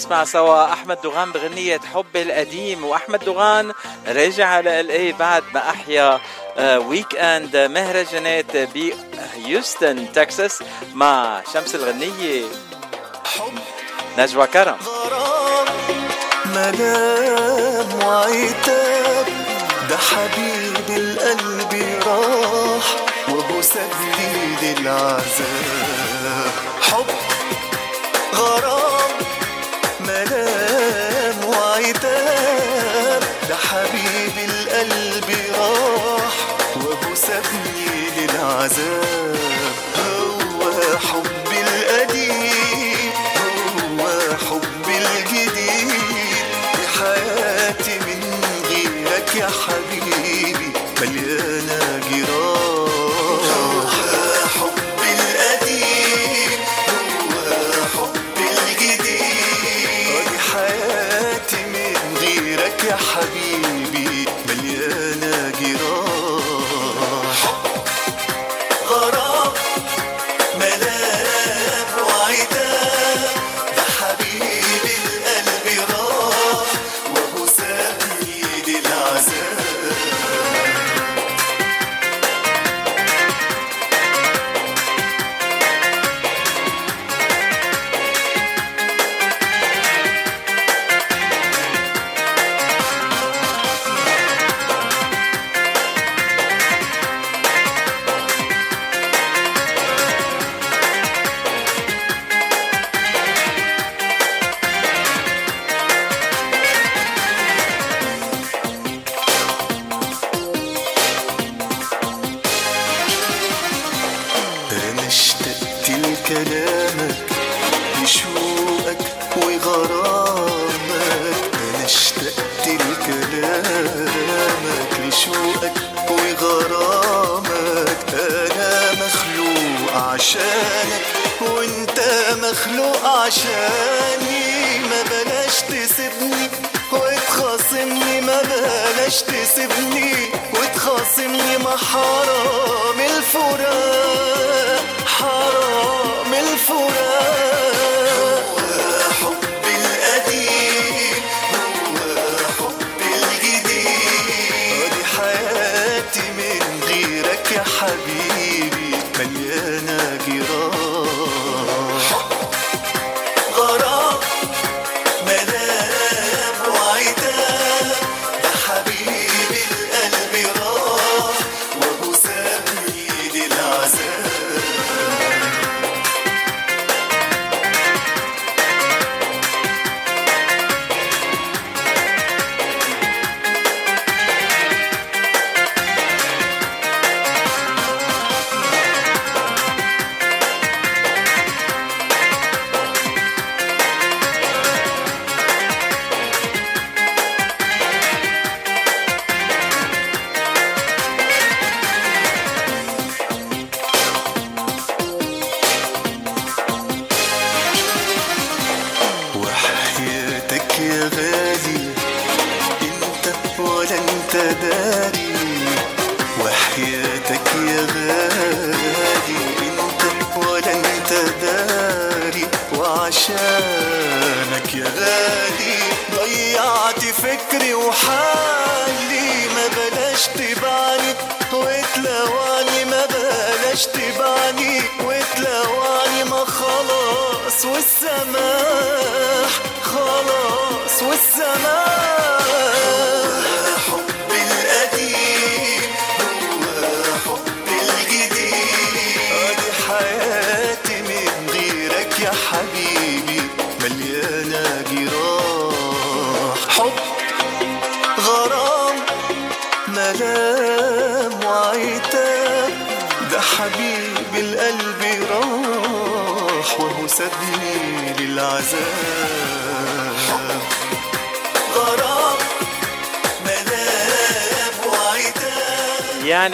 نسمع سوا أحمد دوغان بغنية حب القديم وأحمد دوغان رجع لإلي بعد ما أحيا آه، weekend مهرجانات بهيوستن تكساس مع شمس الغنية. حب نجوى كرم. ملام وعتاب ده حبيب القلب راح وهو سديد العذاب. حب غرام. العذاب. هو حبي القديم هو حبي الجديد. حياتي من غيرك يا حبيبي.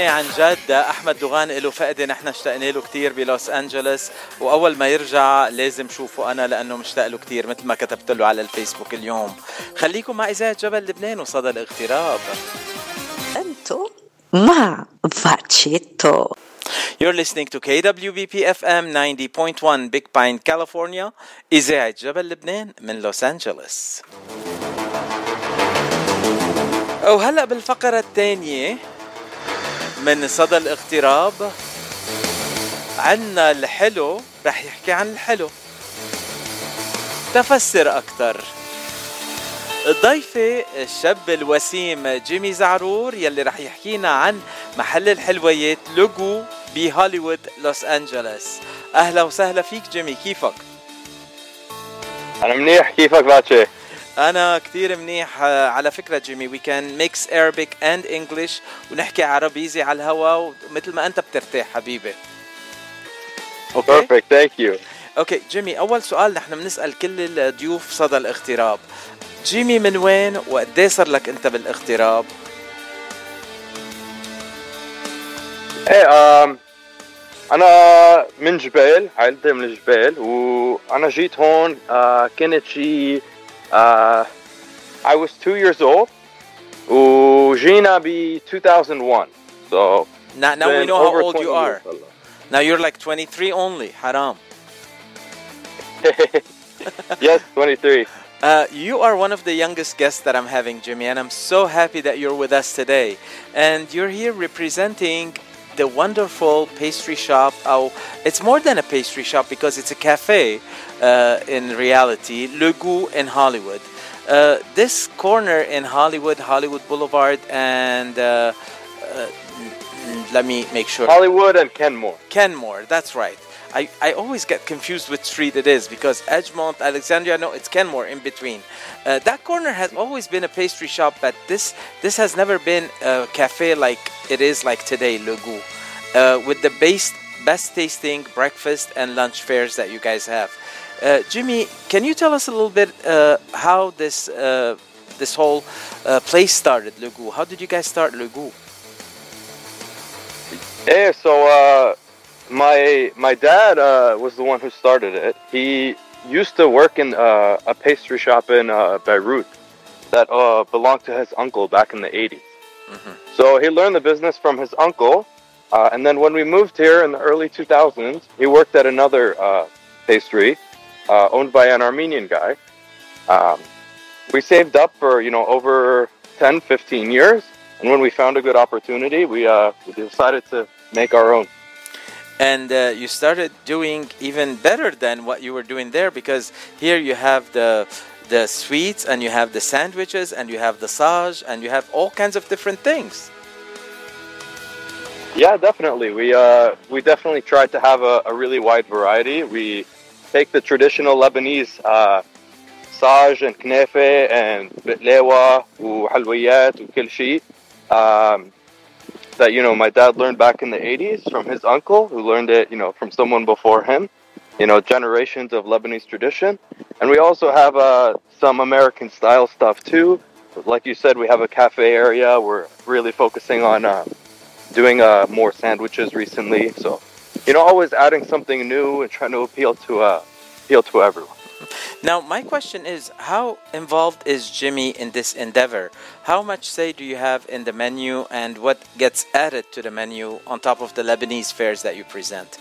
عن جد. أحمد دوغان له فقده نحن اشتقنا له كثير بلوس انجلوس وأول ما يرجع لازم شوفه أنا لأنه مشتاق له كثير مثل ما كتبت له على الفيسبوك اليوم. خليكم مع اذاعه جبل لبنان وصدى الاغتراب. أنتو مع فاتشيتو. You're listening to KWBP FM 90.1 Big Pine, California. إذاعة جبل لبنان من لوس أنجلوس وهلأ بالفقرة الثانية من صدى الاغتراب. عنا الحلو رح يحكي عن الحلو. تفسر أكثر الضيفة الشاب الوسيم جيمي زعرور يلي رح يحكينا عن محل الحلويات لوجو بهوليوود لوس أنجلوس. أهلا وسهلا فيك جيمي كيفك؟ أنا منيح كيفك باتشي أنا كتير منيح آه، على فكرة جيمي we can mix Arabic and English ونحكي عربيزي على الهوا مثل ما أنت بترتاح حبيبي. Okay? Perfect thank you okay جيمي أول سؤال نحن بنسأل كل الضيوف صدى الاغتراب. جيمي من وين وقديه صار لك أنت بالاغتراب؟ إيه أنا من جبال عائلتي من الجبال وأنا جيت هون آه كنت شي Uh, I was two years old. Ujinabi 2001. So now, now we know how old you are. Years. Now you're like 23 only. Haram. yes, 23. Uh, you are one of the youngest guests that I'm having, Jimmy, and I'm so happy that you're with us today. And you're here representing the wonderful pastry shop. Oh, it's more than a pastry shop because it's a cafe uh, in reality, Le Goût in Hollywood. Uh, this corner in Hollywood, Hollywood Boulevard, and uh, uh, let me make sure. Hollywood and Kenmore Kenmore, that's right. I, I always get confused which street it is because Edgemont, Alexandria, no, it's Kenmore in between. Uh, that corner has always been a pastry shop, but this this has never been a cafe like it is like today, Le Goût. Uh, with the base best tasting breakfast and lunch fairs that you guys have. Uh, Jimmy, can you tell us a little bit uh, how this uh, this whole uh, place started, Lugu? How did you guys start Lugu? Yeah, so uh, my my dad uh, was the one who started it. He used to work in uh, a pastry shop in uh, Beirut that uh, belonged to his uncle back in the 80s. So he learned the business from his uncle, uh, and then when we moved here in the early 2000s, he worked at another uh, pastry uh, owned by an Armenian guy. Um, we saved up for you know over 10, 15 years, and when we found a good opportunity, we uh, we decided to make our own. and uh, you started doing even better than what you were doing there because here you have the the sweets and you have the sandwiches and you have the sage and you have all kinds of different things Yeah, definitely. We uh, we definitely tried to have a, a really wide variety. We take the traditional Lebanese uh, saj and knefe and bitlewa وحلويات وكل شيء um, that you know my dad learned back in the 80s from his uncle who learned it you know from someone before him you know generations of Lebanese tradition and we also have uh, some American style stuff too like you said we have a cafe area we're really focusing on uh, doing uh, more sandwiches recently. So, you know, always adding something new and trying to appeal to uh, appeal to everyone. now my question is how involved is jimmy in this endeavor how much say do you have in the menu and what gets added to the menu on top of the lebanese fairs that you present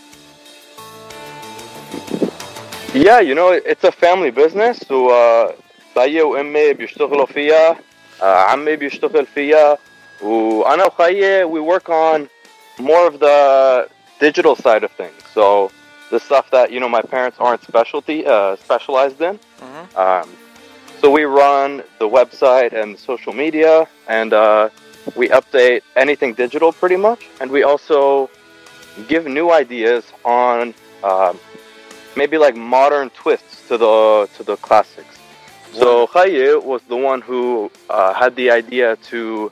Yeah, you know, it's a family business. So, uh, بيي وامي بيشتغلوا فيها uh, عمي بيشتغل فيها وانا وخيي we work on more of the digital side of things. So the stuff that you know my parents aren't specialty uh, specialized in. Um, so we run the website and social media, and uh, we update anything digital pretty much, and we also give new ideas on um, maybe like modern twists to the to the classics. So Khaye was the one who uh, had the idea to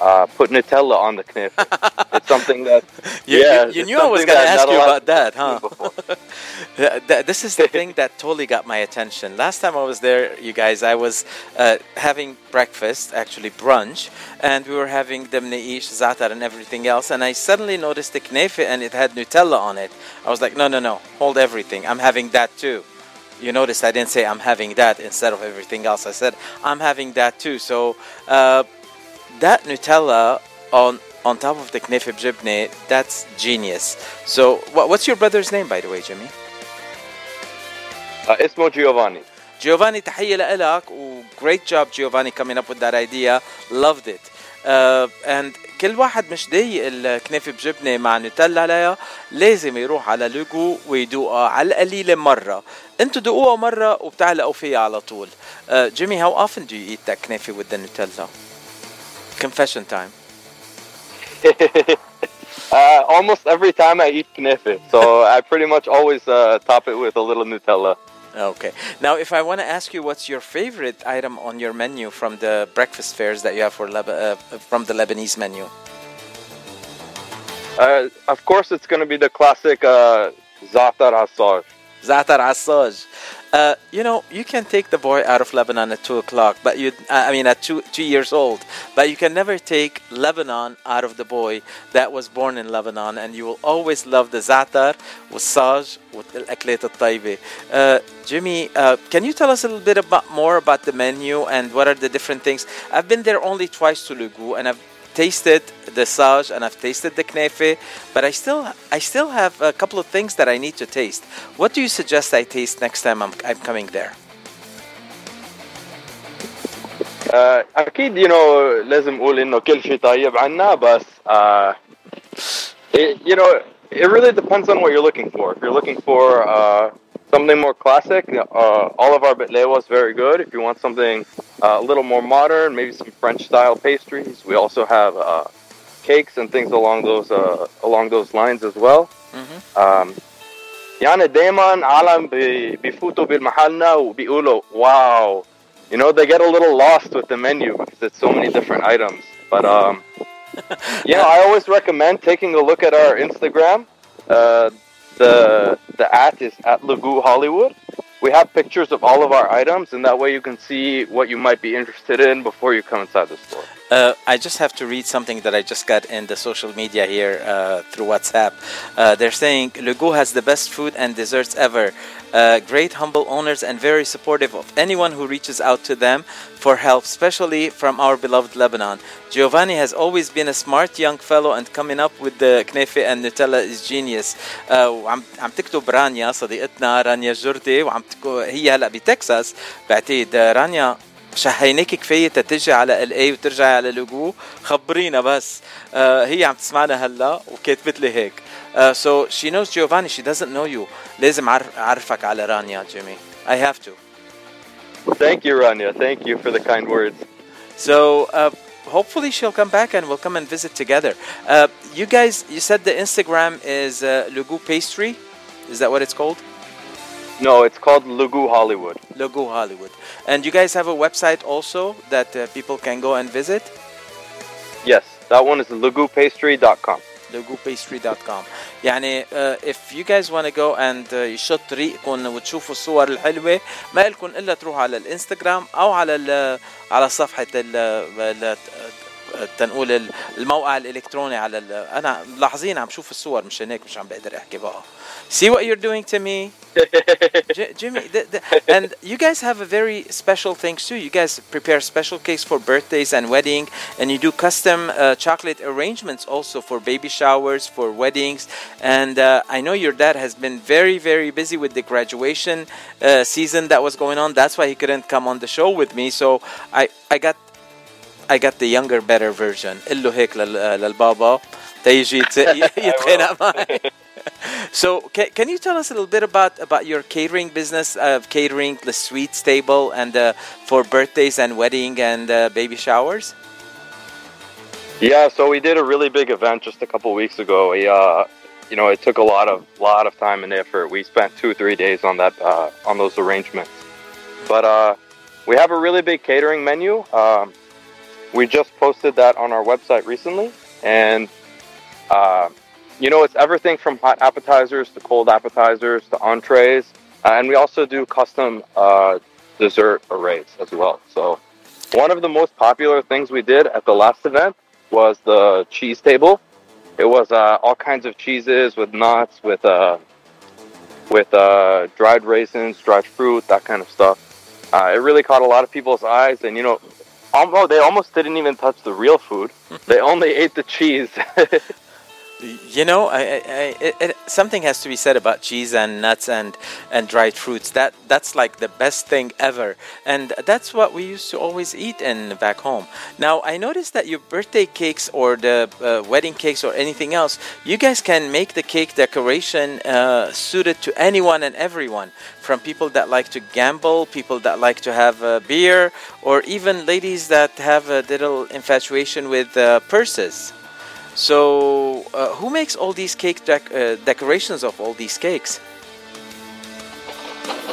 uh, put Nutella on the kniff. it's something that You, yeah, you, you knew I was going to ask you about that, huh? do before. Th- th- this is the thing that totally got my attention. Last time I was there, you guys, I was uh, having breakfast, actually brunch, and we were having the mneish, zatar, and everything else. And I suddenly noticed the knefe and it had Nutella on it. I was like, no, no, no, hold everything. I'm having that too. You noticed I didn't say I'm having that instead of everything else. I said I'm having that too. So uh, that Nutella on on top of the knefe bjibne, that's genius. So what, what's your brother's name, by the way, Jimmy? Uh, اسمه Giovanni. Giovanni تحية لك و great job Giovanni coming up with that idea loved it uh, and كل واحد مش ضايق الكنافة بجبنة مع نوتيلا عليها لازم يروح على لوجو ويدوقها على القليلة مرة أنتوا دوقوها مرة وبتعلقوا فيها على طول uh, Jimmy how often do you eat that كنافة with the Nutella confession time Uh, almost every time I eat knefe, so I pretty much always uh, top it with a little Nutella. Okay. Now, if I want to ask you, what's your favorite item on your menu from the breakfast fairs that you have for Leb- uh, from the Lebanese menu? Uh, of course, it's going to be the classic uh, za'atar asar. Za'atar Assaj. Uh, you know, you can take the boy out of Lebanon at two o'clock, but you, I mean, at two two years old, but you can never take Lebanon out of the boy that was born in Lebanon, and you will always love the za'atar, والساج, والأكلات الطيبة. Uh, Jimmy, uh, can you tell us a little bit about more about the menu and what are the different things? I've been there only twice to Lugu, and I've tasted the saj and I've tasted the knefe, but I still I still have a couple of things that I need to taste. What do you suggest I taste next time I'm, I'm coming there? Uh, أكيد you know لازم أقول إنه كل شيء طيب عنا بس uh, it, you know it really depends on what you're looking for. If you're looking for uh, something more classic, uh, all of our bitlewa is very good. If you want something uh, a little more modern, maybe some French style pastries, we also have uh, cakes and things along those uh, along those lines as well. Um, يعني دايما عالم بي- بيفوتوا بالمحلنا وبيقولوا wow you know they get a little lost with the menu because it's so many different items but um you know I always recommend taking a look at our Instagram Uh, the the at is at Lagu Hollywood. We have pictures of all of our items, and that way you can see what you might be interested in before you come inside the store. Uh, I just have to read something that I just got in the social media here uh, through WhatsApp. Uh, they're saying Lugu has the best food and desserts ever. Uh, great, humble owners and very supportive of anyone who reaches out to them for help, especially from our beloved Lebanon. Giovanni has always been a smart young fellow and coming up with the knefe and Nutella is genius. Uh, وعم عم تكتب رانيا صديقتنا رانيا الجردي وعم تكو هي هلا بتكساس بعتقد رانيا شهيناك كفايه تتجي على ال اي وترجعي على لوجو خبرينا بس آه هي عم تسمعنا هلا وكاتبت لي هيك uh, so she knows Giovanni she doesn't know you لازم أعرف- اعرفك على رانيا جيمي I have to Thank you, Rania. Thank you for the kind words. so uh, hopefully she'll come back and we'll come and visit together uh, you guys you said the Instagram is uh, Lugu pastry is that what it's called No, it's called Lugu Hollywood. Lugu Hollywood and you guys have a website also that uh, people can go and visit Yes, that one is lugupastry.com. lugupastry.com يعني uh, if you guys want to go and uh, يشط ريقكم وتشوفوا الصور الحلوة ما لكم إلا تروحوا على الانستغرام أو على ال على صفحة ال ال- تنقول ال- الموقع الإلكتروني على ال أنا ملاحظين عم شوف الصور مش هيك مش عم بقدر أحكي بقى See what you're doing to me J- Jimmy, the, the, and you guys have a very special things too. You guys prepare special cakes for birthdays and wedding, and you do custom uh, chocolate arrangements also for baby showers, for weddings. And uh, I know your dad has been very, very busy with the graduation uh, season that was going on. That's why he couldn't come on the show with me. So I, I got I got the younger, better version. قل له هيك لل- للبابا تيجي يت- يتخانق معي. So can, can you tell us a little bit about about your catering business of catering the sweets table and uh, for birthdays and wedding and uh, baby showers? Yeah, so we did a really big event just a couple weeks ago. We, uh, you know, it took a lot of lot of time and effort. We spent two three days on that uh, on those arrangements. But uh, we have a really big catering menu. Um, we just posted that on our website recently, and uh, you know, it's everything from hot appetizers to cold appetizers to entrees, uh, and we also do custom uh, dessert arrays as well. So, one of the most popular things we did at the last event was the cheese table. It was uh, all kinds of cheeses with nuts, with uh, with uh, dried raisins, dried fruit, that kind of stuff. It really caught a lot of people's eyes, and you know, almost oh, they almost didn't even touch the real food. they only ate the cheese. You know, I, I, it, something has to be said about cheese and nuts and, and dried fruits. That that's like the best thing ever, and that's what we used to always eat in back home. Now I noticed that your birthday cakes or the uh, wedding cakes or anything else, you guys can make the cake decoration uh, suited to anyone and everyone, from people that like to gamble, people that like to have uh, beer, or even ladies that have a little infatuation with uh, purses. So, uh, who makes all these cake dec uh, decorations of all these cakes?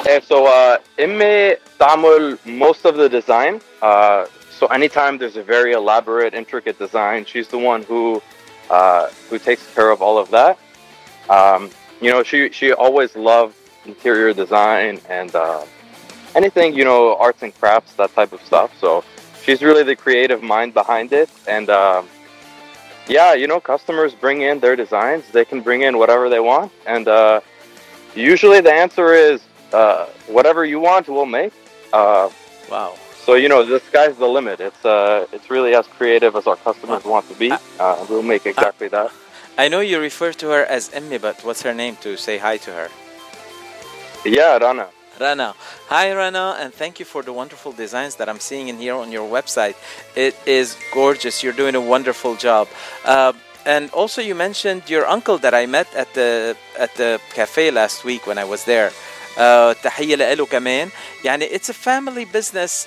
And so, uh, Imme Tamul most of the design. Uh, so, anytime there's a very elaborate, intricate design, she's the one who uh, who takes care of all of that. Um, you know, she she always loved interior design and uh, anything you know, arts and crafts, that type of stuff. So, she's really the creative mind behind it, and um, yeah, you know, customers bring in their designs. They can bring in whatever they want, and uh, usually the answer is uh, whatever you want, we'll make. Uh, Wow. so you know, the sky's the limit. It's uh, it's really as creative as our customers want to be. Uh, we'll make exactly that. I know you refer to her as Emmy, but what's her name to say hi to her? Yeah, Rana. Rana. Hi, Rana, and thank you for the wonderful designs that I'm seeing in here on your website. It is gorgeous. You're doing a wonderful job. Uh, and also, you mentioned your uncle that I met at the at the cafe last week when I was there. Uh, تحية له كمان. يعني it's a family business.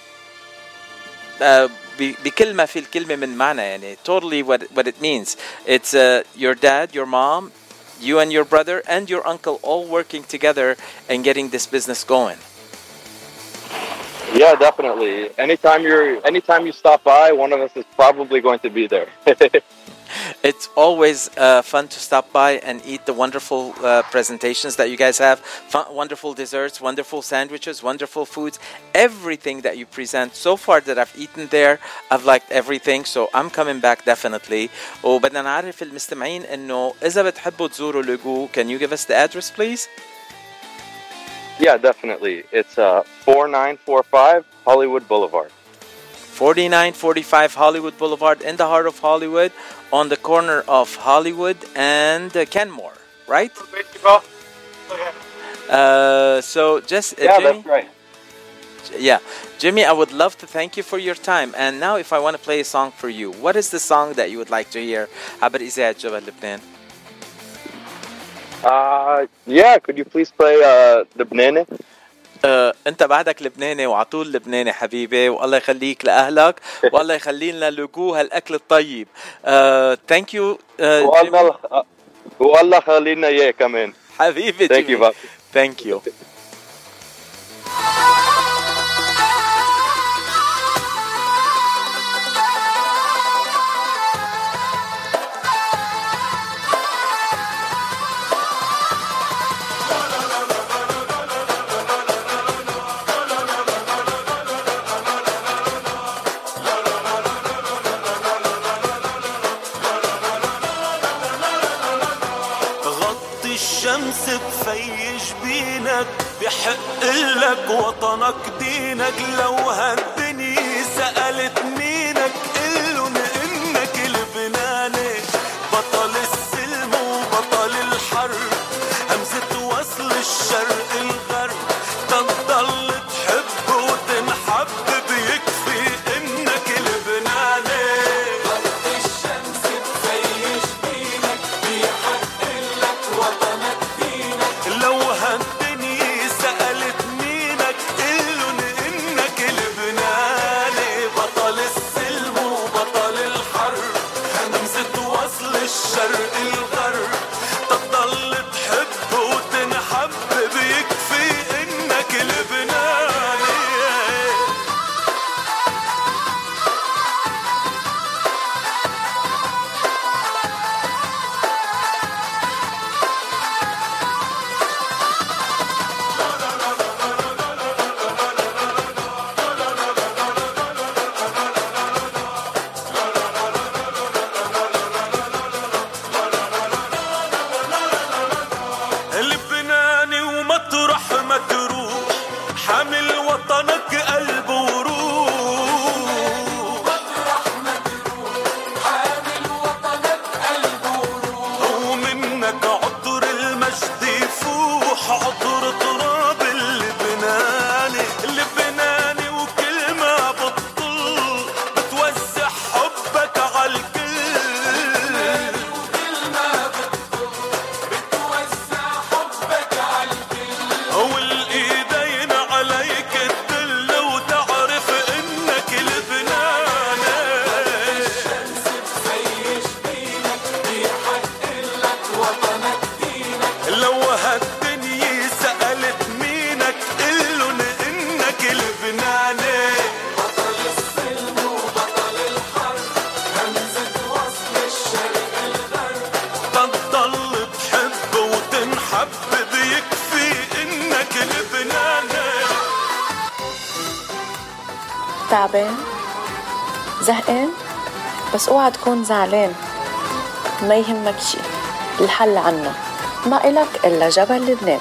Uh, ب- بكل ما في الكلمة من معنى يعني totally what what it means. It's uh, your dad, your mom, you and your brother and your uncle all working together and getting this business going. Yeah, definitely. Anytime you're, anytime you stop by, one of us is probably going to be there. It's always uh, fun to stop by and eat the wonderful uh, presentations that you guys have. Fun, wonderful desserts, wonderful sandwiches, wonderful foods. Everything that you present so far that I've eaten there, I've liked everything. So I'm coming back definitely. وبدنا نعرف المستمعين انه اذا بتحبوا تزوروا لوجو, can you give us the address please? Yeah, definitely. It's uh, 4945 Hollywood Boulevard. 4945 Hollywood Boulevard in the heart of Hollywood on the corner of Hollywood and uh, Kenmore, right? Uh, so just uh, Yeah, Jimmy, that's right. yeah, Jimmy, I would love to thank you for your time. And now, if I want to play a song for you, what is the song that you would like to hear? عبر إذاعة جبل لبنان. Uh, yeah, could you please play uh, the banana? آه، انت بعدك لبناني وعطول لبناني حبيبي والله يخليك لأهلك والله يخلي لنا لجو هالأكل الطيب ثانك يو والله والله خلينا إياه كمان. حبيبي you, Bob. ثانك يو بحق لك وطنك دينك لو هالدنيا سألت تكون زعلان. ما يهمك شي الحل عنا. ما إلك إلا جبل لبنان.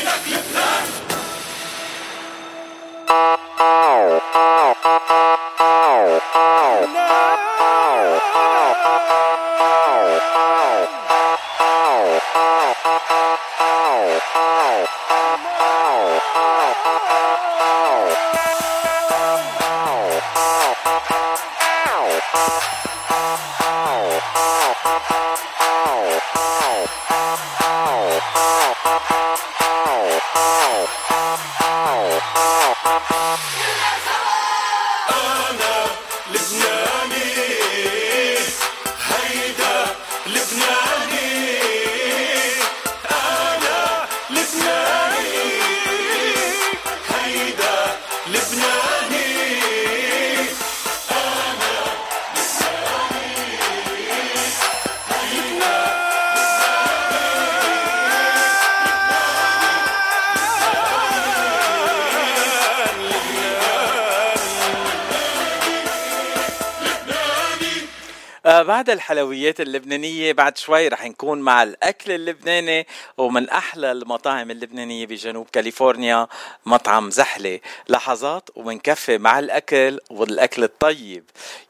بعد الحلويات اللبنانية بعد شوي رح نكون مع الأكل اللبناني ومن أحلى المطاعم اللبنانية بجنوب كاليفورنيا مطعم زحلة. لحظات ومنكفي مع الأكل والأكل الطيب.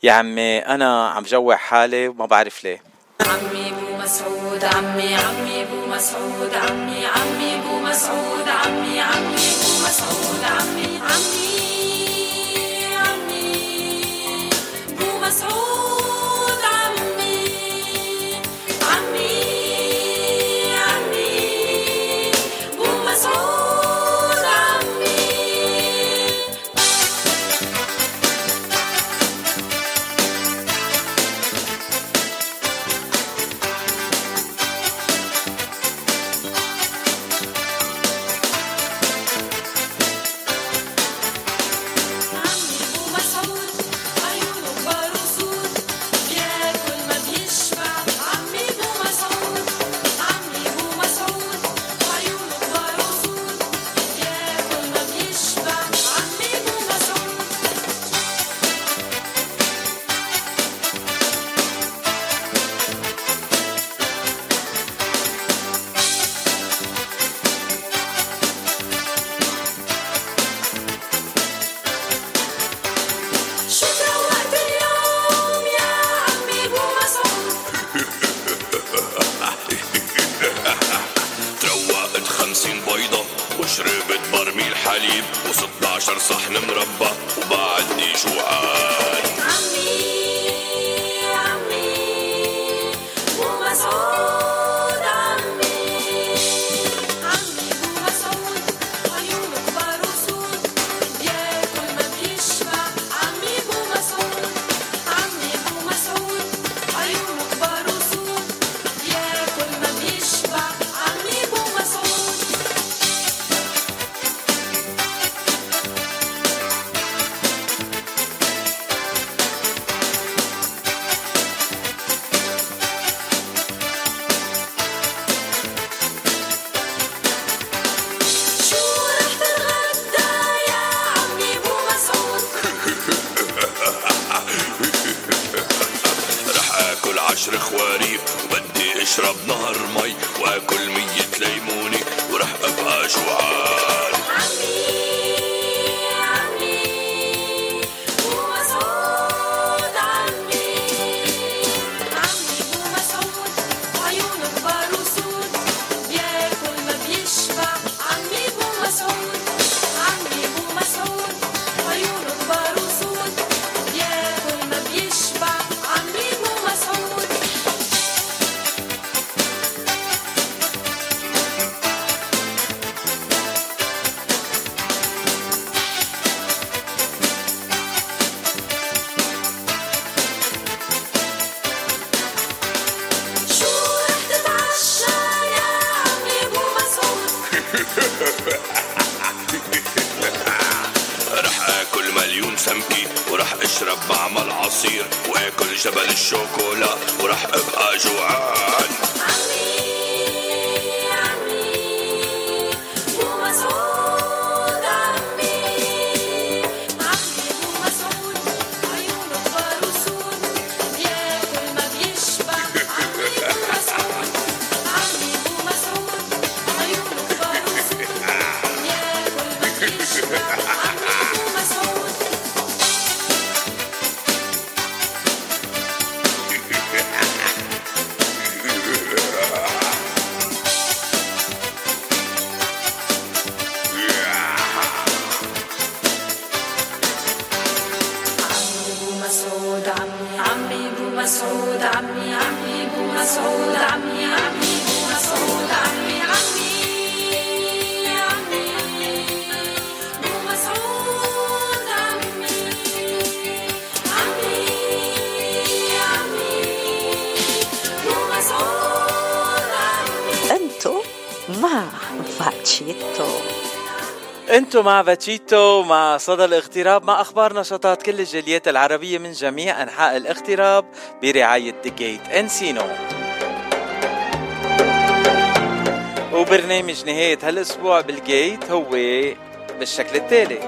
يا عمي أنا عم جوع حالي وما بعرف ليه. عمي بو مسعود عمي عمي بو مسعود عمي عمي بو مسعود عمي عمي بو مسعود عمي عمي. مع فاتشيتو مع صدى الاغتراب مع أخبار نشاطات كل الجاليات العربية من جميع أنحاء الاغتراب برعاية The Gate Encino وبرنامج نهاية هالأسبوع بال Gate هو بالشكل التالي.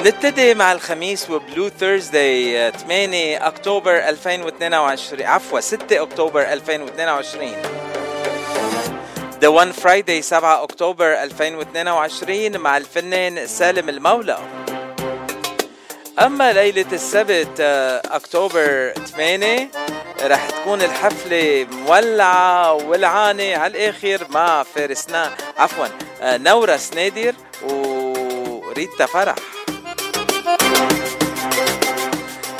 نبتدي مع الخميس و Blue Thursday 8 أكتوبر 2022 عفوا 6 أكتوبر 2022 The One Friday 7 أكتوبر 2022 مع الفنان سالم المولى. أما ليلة السبت آه، أكتوبر 8 رح تكون الحفلة مولعة ولعانة على الآخر مع فارسنا عفوا آه، نورة سنادر وريتا فرح.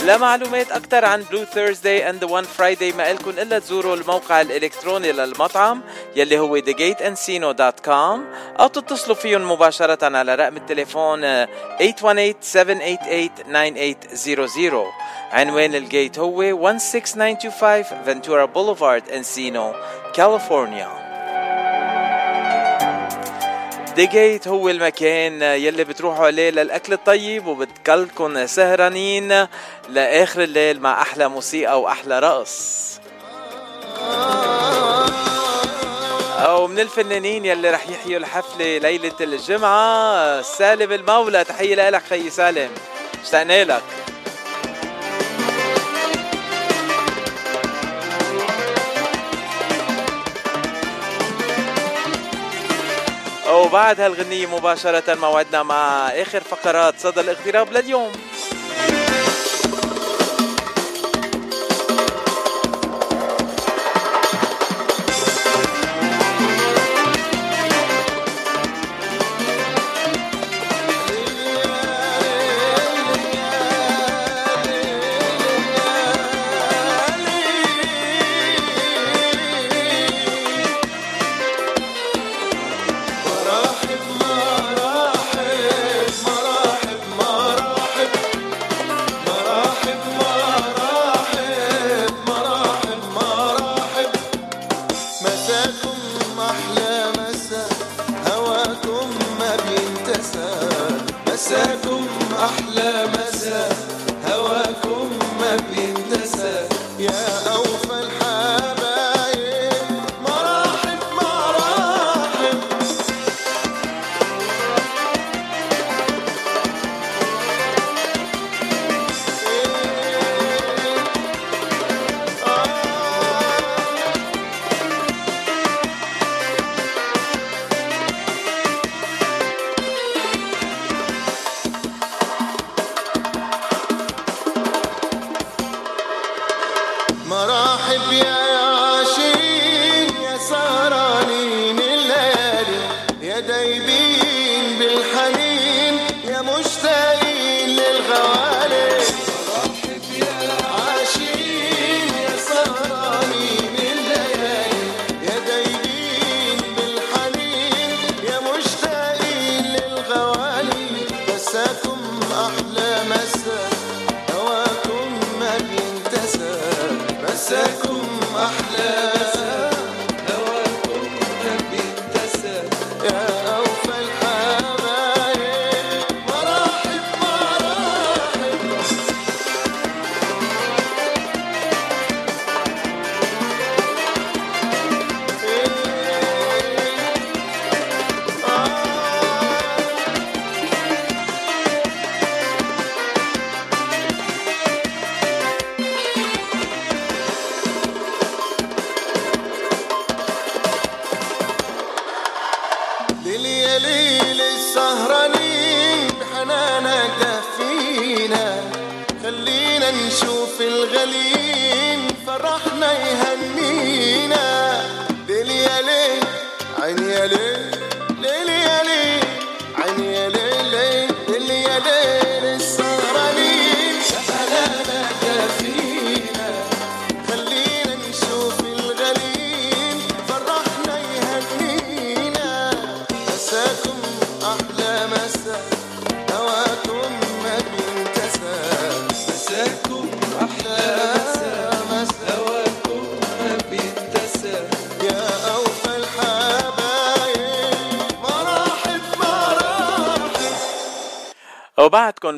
لمعلومات أكثر عن Blue Thursday and One Friday ما إلكن إلا تزوروا الموقع الإلكتروني للمطعم يلي هو thegateencino.com أو تتصلوا فيهم مباشرة على رقم التليفون آه، 818-788-9800 عنوان ال Gate هو 16925 Ventura Boulevard Encino كاليفورنيا The Gate هو المكان يلي بتروحوا عليه للأكل الطيب وبتكلكن سهرانين لآخر الليل مع أحلى موسيقى وأحلى رقص. أو من الفنانين يلي رح يحيوا الحفلة ليلة الجمعة سالم المولى تحية لك خي سالم. اشتقنا لك. وبعد هالغنية مباشرة موعدنا مع آخر فقرات صدى الاغتراب لليوم.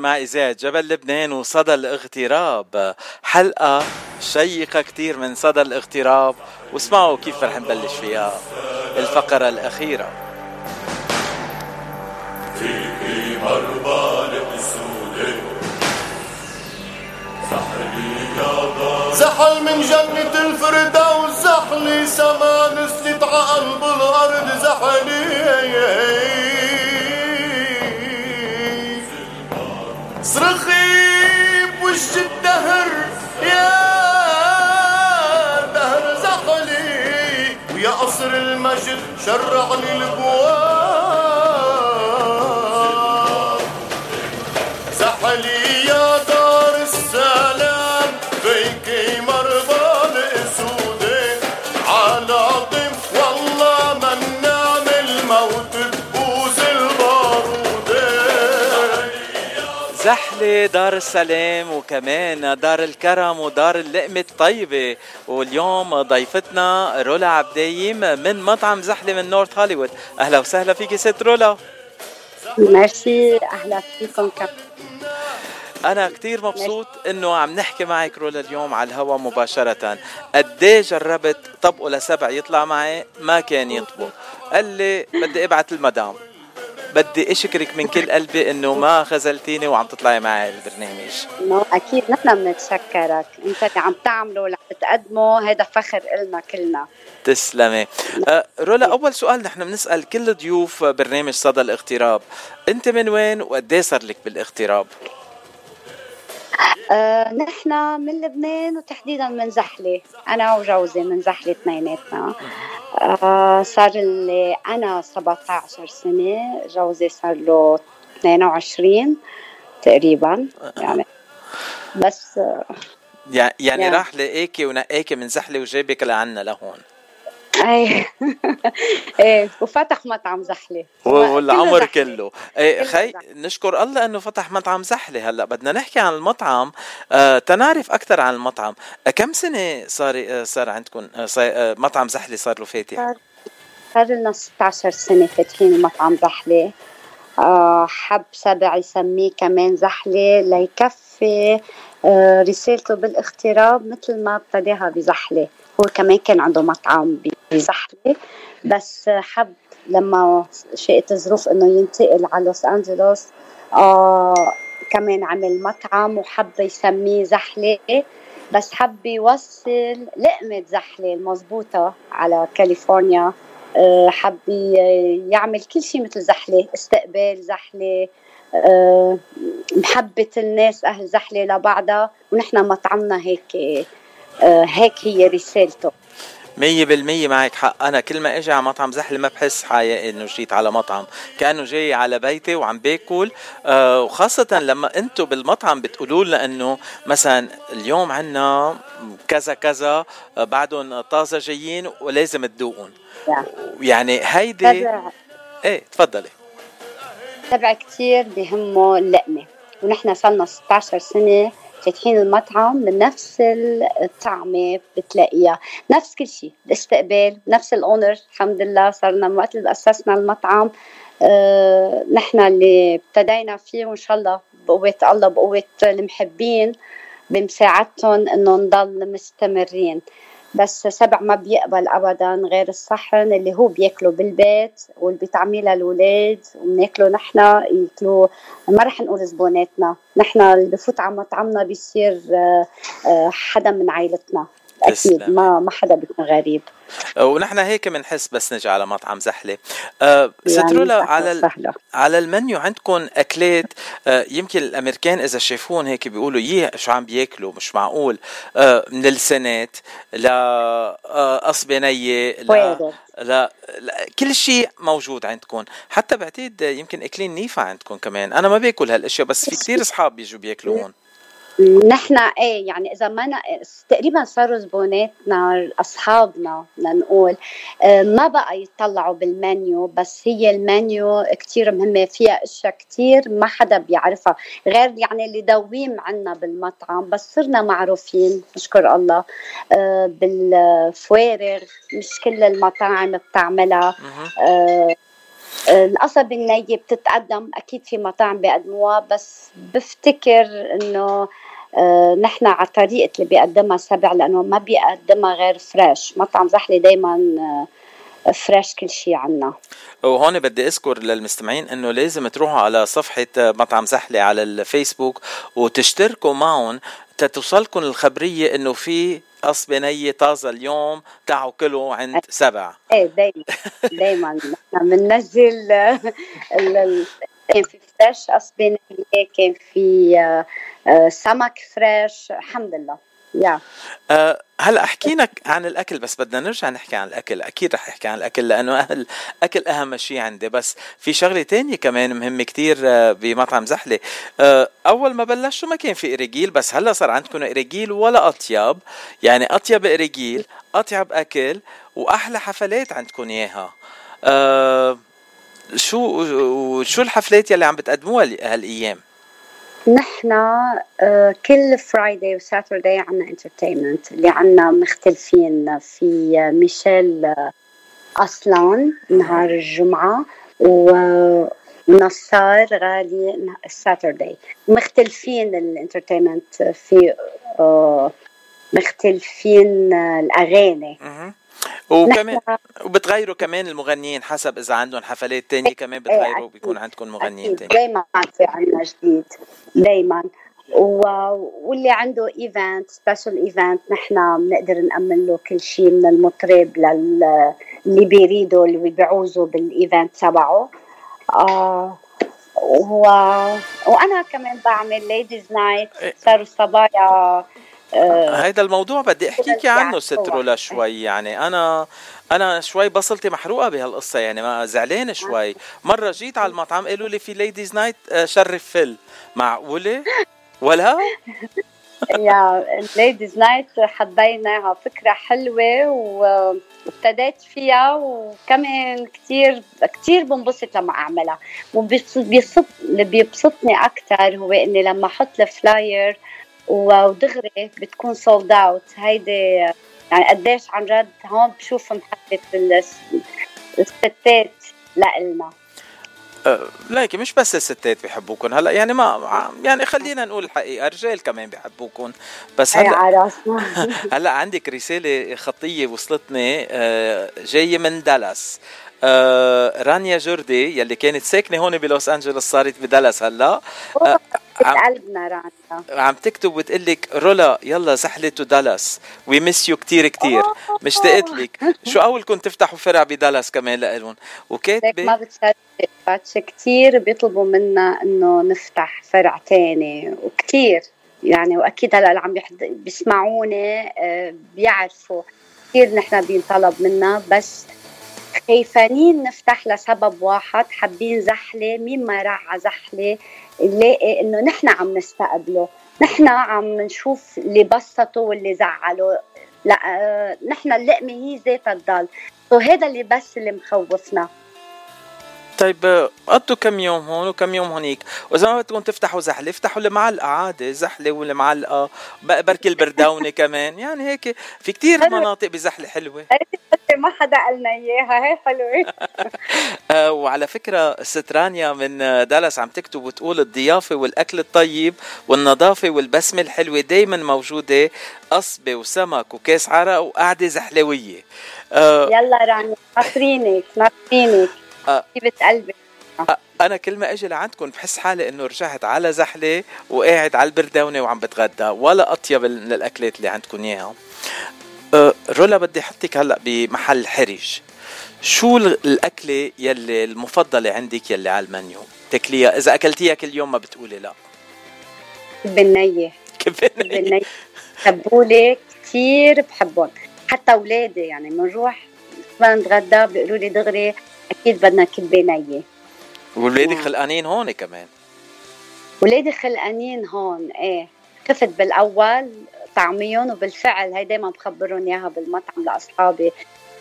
مع إذاعة جبل لبنان وصدى الاغتراب. حلقة شيقة كتير من صدى الاغتراب. واسمعوا كيف رح نبلش فيها. الفقرة الأخيرة. فيكي مربى زحل من جنة الفردوس زحلي سما نزلت عقلب المجد شرع لي زحلة دار السلام وكمان دار الكرم ودار اللقمة الطيبة. واليوم ضيفتنا رولا عبدايم من مطعم زحلة من نورث هوليوود أهلا وسهلا فيكي ست رولا. ميرسي أهلا فيكم كم أنا كتير مبسوط إنه عم نحكي معك رولا اليوم على الهوا مباشرة. قد جربت طبقه لسبع يطلع معي؟ ما كان يطبق. قال لي بدي ابعت المدام. بدي أشكرك من كل قلبي إنه ما خذلتيني وعم تطلعي معي البرنامج. نو أكيد نحن بنتشكرك. أنت اللي عم تعمله واللي عم تقدمه هذا فخر إلنا كلنا. تسلمي. أه رولا أول سؤال نحن بنسأل كل ضيوف برنامج صدى الاغتراب. أنت من وين وقد إيه صار لك بالاغتراب؟ آه نحن من لبنان وتحديدا من زحلة. أنا وجوزي من زحلة اثنيناتنا. آه صار لي أنا 17 سنة جوزي صار له 22 تقريبا يعني بس آه يع- يعني يعني. راح لقاكي ونقاكي من زحله وجابك لعنا لهون إيه إيه وفتح مطعم زحلة. والعمر. كله إيه خي نشكر الله إنه فتح مطعم زحلة. هلأ بدنا نحكي عن المطعم. آه تنعرف أكثر عن المطعم. آه كم سنة صار آه صار عندكم؟ آه صار آه مطعم زحلة صار له فاتح؟ صار صار لنا 16 سنة فاتحين مطعم زحلة. آه حب سبع يسميه كمان زحلة ليكفي آه رسالته بالاغتراب مثل ما ابتداها بزحلة. هو كمان كان عنده مطعم بزحلة بس حب لما شاءت الظروف إنه ينتقل على لوس أنجلوس آه كمان عمل مطعم وحب يسميه زحلة. بس حب يوصل لقمة زحلة المضبوطة على كاليفورنيا. آه، حب يعمل كل شيء مثل زحلة استقبال زحلة. آه، محبة الناس أهل زحلة لبعضها. ونحن مطعمنا هيك هيك هي رسالته. مية بالمية معك حق. أنا كل ما أجي على مطعم زحلة ما بحس حقيقي إنه جيت على مطعم. كأنه جاي على بيتي وعم باكل. آه وخاصة لما أنتوا بالمطعم بتقولوا لنا إنه مثلا اليوم عنا كذا كذا آه بعدهم طازة جايين ولازم تذوقهم يعني هيدي إيه تفضلي. تبع كتير بهمه اللقمة. ونحن صرنا 16 سنة فاتحين المطعم من نفس الطعمة بتلاقيها. نفس كل شيء الاستقبال نفس الأونر الحمد لله صرنا من وقت اللي أسسنا المطعم آه، نحن اللي ابتدينا فيه وإن شاء الله بقوة الله بقوة المحبين بمساعدتهم إنه نضل مستمرين. بس سبع ما بيقبل ابدا غير الصحن اللي هو بياكله بالبيت واللي بيطعميه للاولاد وبناكله نحن. ياكلوه. ما رح نقول زبوناتنا. نحن اللي بفوت على مطعمنا بيصير آه، آه، حدا من عائلتنا. أكيد. ما ما حدا بيكون غريب. آه، ونحن هيك بنحس بس نجي على مطعم زحلة آه ست يعني على. على المنيو عندكم أكلات آه يمكن الأمريكان إذا شافون هيك بيقولوا يه شو عم بياكلوا؟ مش معقول. من لسانات ل آه قصبة نية ل... فوارغ. لا, لا كل شيء موجود عندكم حتى بعتقد يمكن أكلين نيفا عندكم كمان. أنا ما بأكل هالأشياء بس في كتير أصحاب بيجوا بياكلوا هون نحن إيه يعني إذا ما ن... تقريبا صاروا زبوناتنا أصحابنا بدنا نقول آه، ما بقى يطلعوا بالمنيو بس هي المنيو كتير مهمة فيها أشياء كتير ما حدا بيعرفها غير يعني اللي دويم عنا بالمطعم بس صرنا معروفين نشكر الله آه، بالفوارغ مش كل المطاعم بتعملها القصب النية بتتقدم أكيد في مطاعم بيقدموها بس بفتكر إنه آه، نحن على طريقة اللي بيقدمها سبع لأنه ما بيقدمها غير فريش مطعم زحلة دايما آه، Fresh كل شيء عنا. وهون بدي أذكر للمستمعين إنه لازم تروحوا على صفحة مطعم زحلة على الفيسبوك وتشتركوا معهم تتوصلكم الخبرية إنه في قصبة نية طازة اليوم تعوا كله عند سبع. إيه دايما دايما. نحن بننزل كان في fresh قصبة نية كان في آه، آه، سمك fresh. الحمد لله. يا أه هلا حكينا عن الأكل بس بدنا نرجع نحكي عن الأكل أكيد رح أحكي عن الأكل لأنه الأكل أهم شيء عندي بس في شغلة تانية كمان مهمة كتير آه، بمطعم زحلة. أه أول ما بلشتوا ما كان في اريجيل بس هلا صار عندكم اريجيل ولا أطيب يعني أطيب اريجيل أطيب أكل وأحلى حفلات عندكم إياها. شو شو الحفلات يلي عم بتقدموها هالأيام؟ نحن آه، كل Friday و Saturday عنا entertainment اللي عنا مختلفين. في ميشيل آه، اصلان نهار الجمعة ونصار غالي ال Saturday مختلفين ال entertainment في آه، مختلفين الأغاني. وكمان وبتغيروا كمان المغنيين حسب إذا عندهم حفلات تانية كمان بتغيروا بيكون عندكم مغنيين تاني دايما في عندنا جديد دايما. واللي عنده event special event نحن بنقدر نأمن له كل شيء من المطرب لل اللي بيريدوا اللي بيعوزوا بال event تبعه. آه و... وأنا كمان بعمل ladies night صاروا الصبايا هيدا الموضوع بدي احكيكي عنه ست رولا شوي. يعني أنا أنا شوي بصلتي محروقة بهالقصة. يعني ما زعلانه شوي. مرة جيت على المطعم قالوا لي في ladies night آه، شرف full. معقولة؟ ولا؟ يا ladies night حبيناها فكرة حلوة وابتديت فيها وكمان كثير كثير بنبسط لما أعملها. وبيبسط اللي بيبسطني أكثر هو إني لما أحط ال flyer ودغري بتكون sold out هيدي يعني قديش عن جد هون بشوف محبة الستات لإلنا. أه ليكي مش بس الستات بيحبوكم هلا يعني ما يعني خلينا نقول الحقيقة الرجال كمان بيحبوكم بس هلا هلا عندك رسالة خطية وصلتني أه جاية من دالاس. أه رانيا جوردي يلي كانت ساكنة هون بلوس أنجلوس صارت بدالاس هلا. أه قلبنا رانيا عم تكتب وتقول لك رولا يلا زحلة دالاس. we miss you كثير كثير مشتاقت لك. شو قولكن تفتحوا فرع بدالاس كمان لإلهم؟ وكاتبه ما بتصدق كثير بيطلبوا منا إنه نفتح فرع تاني. وكثير يعني وأكيد هلأ اللي عم بيسمعوني آه، بيعرفوا. كثير نحن بينطلب منا. بس خايفانين نفتح لسبب واحد؟ حابين زحلة؟ مين ما راح زحلة؟ نلاقي إنه نحن عم نستقبله. نحن عم نشوف اللي بسطوا واللي زعلوا لا آه، نحن اللقمة هي ذاتها تضل وهذا اللي بس اللي مخوفنا. طيب قضوا كم يوم هون وكم يوم هونيك وإذا ما بدكم تفتحوا زحلة افتحوا المعلقه عادي زحلة والمعلقه بركي البرداونه كمان. يعني هيك في كتير مناطق بزحلة حلوة. ما حدا قالنا إياها. هي حلوة. آه، وعلى فكرة ست رانيا من دالاس عم تكتب وتقول الضيافة والأكل الطيب والنظافة والبسمة الحلوة دايما موجودة قصبة وسمك وكاس عرق وقعدة زحلوية. آه يلا رانيا ناطرينك ناطرينك حبيبة قلبي أنا كل ما أجي لعندكم بحس حالي إنه رجعت على زحلة وقاعد على البردونه وعم بتغدى ولا أطيب من الأكلات اللي عندكم إياها. أه رولا بدي أحطك هلأ بمحل حرج شو الأكلة يلي المفضلة عندك يلي على المنيو؟ تاكليها؟ إذا أكلتيها كل يوم ما بتقولي لا. بالنية بالنية تبولة كثير بحبهم. حتى أولادي يعني بنروح نتغدى بيقولوا لي دغري أكيد بدنا كبه نيه وولادك خلقانين هون كمان. ولادي خلقانين هون إيه. خفت بالأول طعميهم وبالفعل هي دائما بخبرهم إياها بالمطعم لأصحابي.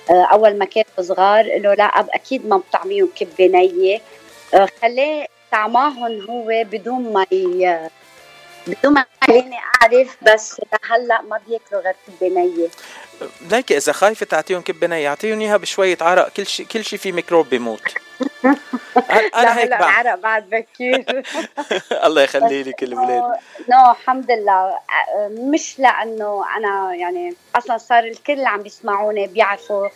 آه، أول ما كانوا صغار قالوا لا اب أكيد ما بطعميهم كبه نيه آه، خلاه طعماهم هو بدون ما بدون ما خليني أعرف بس لهلأ ما بياكلوا غير كبه نيه ليك إذا خايفة تعطيهم كبة نيه اعطيهم إياها بشوية عرق كل شيء كل شيء في ميكروب بيموت. أنا هيك بعمل. العرق بعد بكير. الله يخلي لك الاولاد no الحمد لله. مش لأنه أنا يعني أصلا صار الكل عم بيسمعوني بيعرفوا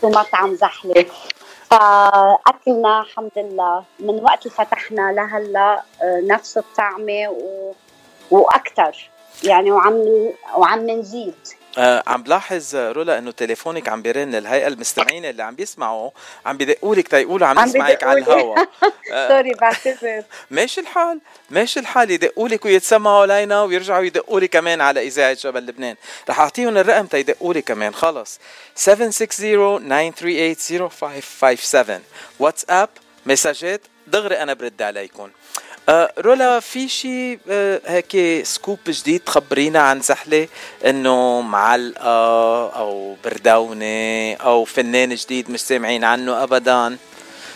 شو مطعم زحلة. فأكلنا الحمد لله. من وقت اللي فتحنا لهلا آه، نفس الطعمة و... وأكثر يعني وعم وعم نزيد. آه عم بلاحظ رولا إنه تليفونك عم بيرن الهيئه المستمعين اللي عم بيسمعوا عم بدقوا لك تيقولوا عم يسمعك على الهواء sorry بعتذر ماشي الحال ماشي الحال يدقوا لك ويتسمعوا علينا ويرجعوا يدقوا لي كمان على إذاعة جبل لبنان. رح أعطيهم الرقم تيدقوا لي كمان خلص. 760-938-0557 واتساب مساجات دغري أنا برد عليكم. آه رولا في شيء آه هيك سكوب جديد تخبرينا عن زحلة؟ إنه معلقة أو بردونة أو فنان جديد مش سامعين عنه ابدا.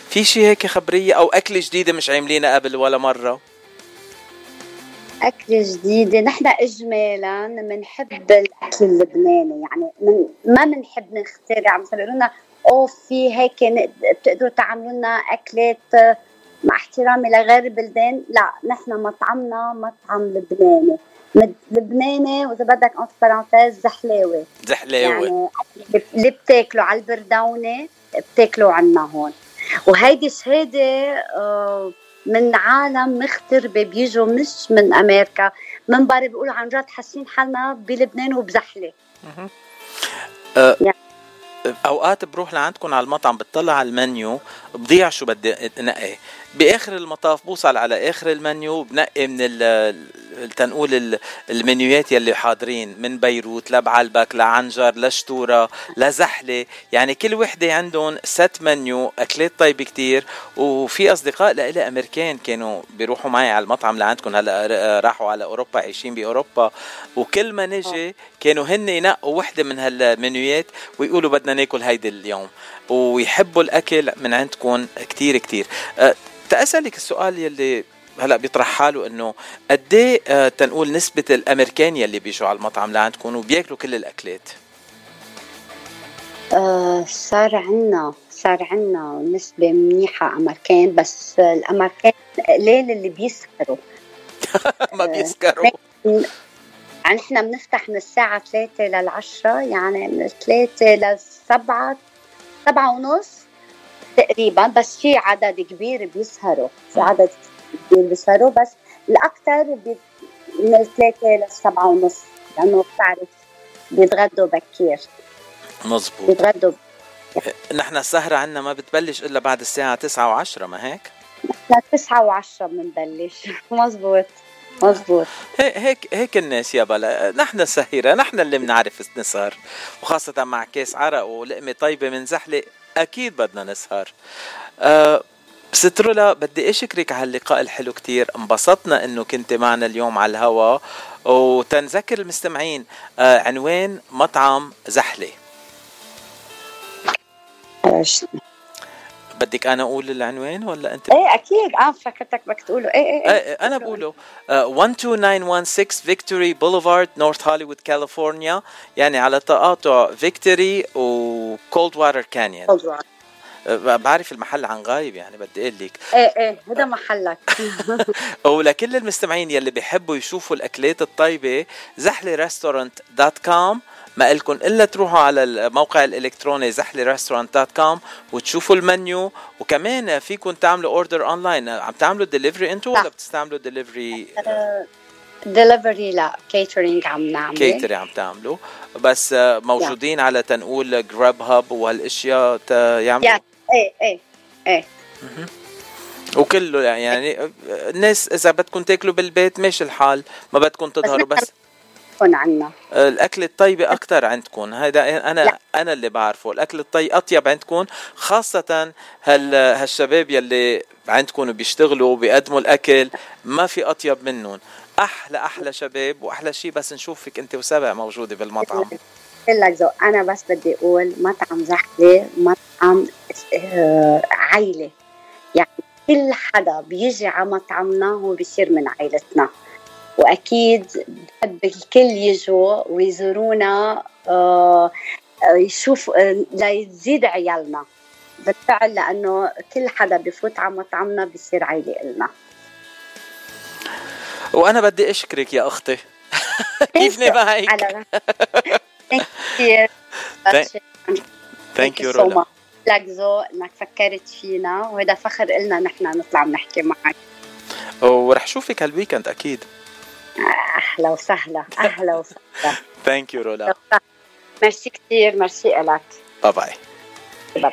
في شيء هيك خبرية أو أكلة جديدة مش عاملينها قبل ولا مرة؟ أكلة جديدة. نحن إجمالا بنحب الأكل اللبناني. يعني من ما بنحب نخترع. مثلا لنا أوه في هيك بتقدروا تعملوا لنا أكلات مع احترامي لغير البلدان لا نحن مطعمنا مطعم لبناني. لبناني وإذا بدك en parenthèses زحلاوي زحلاوي يعني اللي بتاكلوا على البردونة بتاكلوا عنا هون. وهيدي شهادة آه، من عالم مغتربة بيجوا مش من أمريكا. من برا بيقولوا عن جد حاسين حالنا بلبنان وبزحلة. أه يعني أوقات بروح لعندكم على المطعم بتطلع على المنيو بضيع شو بدي أنقي. بآخر المطاف بوصل على آخر المنيو بنقي من تنقول المنيوات يلي حاضرين من بيروت لبعلبك لعنجر لشتورة لزحلة. يعني كل وحدة عندهم ست منيو أكلات طيبه كتير. وفي أصدقاء لإلي أمريكان كانوا بيروحوا معي على المطعم لعندكم هلأ راحوا على أوروبا عايشين بأوروبا. وكل ما نجي كانوا هن ينقوا وحدة من هالمنيوات ويقولوا بدنا ناكل هيدي اليوم. ويحبوا الأكل من عندكم كتير كتير. أه تأسألك السؤال يلي هلأ بيطرح حاله إنه قد إيه آه تنقول نسبة الأمريكان يلي بيجوا على المطعم لعندكم وبياكلوا كل الأكلات؟ آه صار عنا صار عنا نسبة منيحة أمريكان بس الأمريكان قليل اللي بيسكروا. ما بيسكروا. يعني إحنا بنفتح من الساعة 3 للعشرة يعني من 3 للسبعة سبعة ونص تقريبا بس في عدد كبير بيسهروا في عدد كبير بيسهروا بس الاكثر من الثلاثة للسبعه ونص لأنه بتعرف بيتغدوا بكير. مزبوط بيتغدوا نحن السهرة عنا ما بتبلش إلا بعد الساعة تسعة وعشرة ما هيك؟ نحن تسعة وعشرة بنبلش. مزبوط مزبوط هيك هيك الناس يا بلا نحن السهيرة نحن اللي بنعرف نسهر وخاصة مع كاس عرق ولقمة طيبة من زحلة أكيد بدنا نسهر. أه ست رولا بدي أشكرك على اللقاء الحلو كتير انبسطنا إنه كنت معنا اليوم على الهوا وتنذكر المستمعين أه عنوان مطعم زحلة. بدك أنا أقول العنوان ولا أنت؟ إيه أكيد. آه فكرتك بدك تقوله. إيه إيه, إيه, إيه أنا بقوله. uh, 12916 Victory Boulevard North Hollywood كاليفورنيا يعني على تقاطع Victory و Coldwater Canyon بعرف المحل عن غايب يعني بدي أقول لك. إيه إيه هذا محلك. ولكل المستمعين يلي بيحبوا يشوفوا الأكلات الطيبة زحلة restaurant dot com ما إلكم إلا تروحوا على الموقع الإلكتروني زحلة restaurant dot com وتشوفوا المنيو وكمان فيكم تعملوا order online عم تعملوا دليفري أنتوا ولا بتستعملوا دليفري دليفري لا catering عم نعمل. catering عم تعملوا. بس موجودين yeah. على تنقول Grubhub وهالاشياء يعملوا؟ Yeah. إيه إيه إيه. وكله يعني الناس إذا بدكم تاكلوا بالبيت ماشي الحال ما بدكم تظهروا بس يكون عنا. الأكل الطيب أكثر عندكم. هذا أنا لا. أنا اللي بعرفه. الأكل الطيب أطيب عندكم خاصة هال هالشباب يلي عندكم بيشتغلوا وبيقدموا الأكل ما في أطيب منهم. أحلى أحلى شباب وأحلى شيء بس نشوفك أنت وسبع موجودة بالمطعم. لك ذوق أنا بس بدي أقول مطعم زحله مطعم آه عائله يعني كل حدا بيجي على مطعمنا هو بيصير من عائلتنا وأكيد بحب الكل يجوا ويزورونا آه، يشوف ليزيد عيالنا. بالفعل لأنه كل حدا بفوت على مطعمنا بصير عيلة إلنا. وأنا بدي أشكرك يا أختي. كيفني معك thank you رولا لك ذوق إنك فكرت فينا وهذا فخر إلنا نحن نطلع نحكي معك. ورح شوفك هال weekend أكيد. أهلا وسهلا أهلا وسهلا. thank you رولا ميرسي كثير ميرسي لك باي باي باي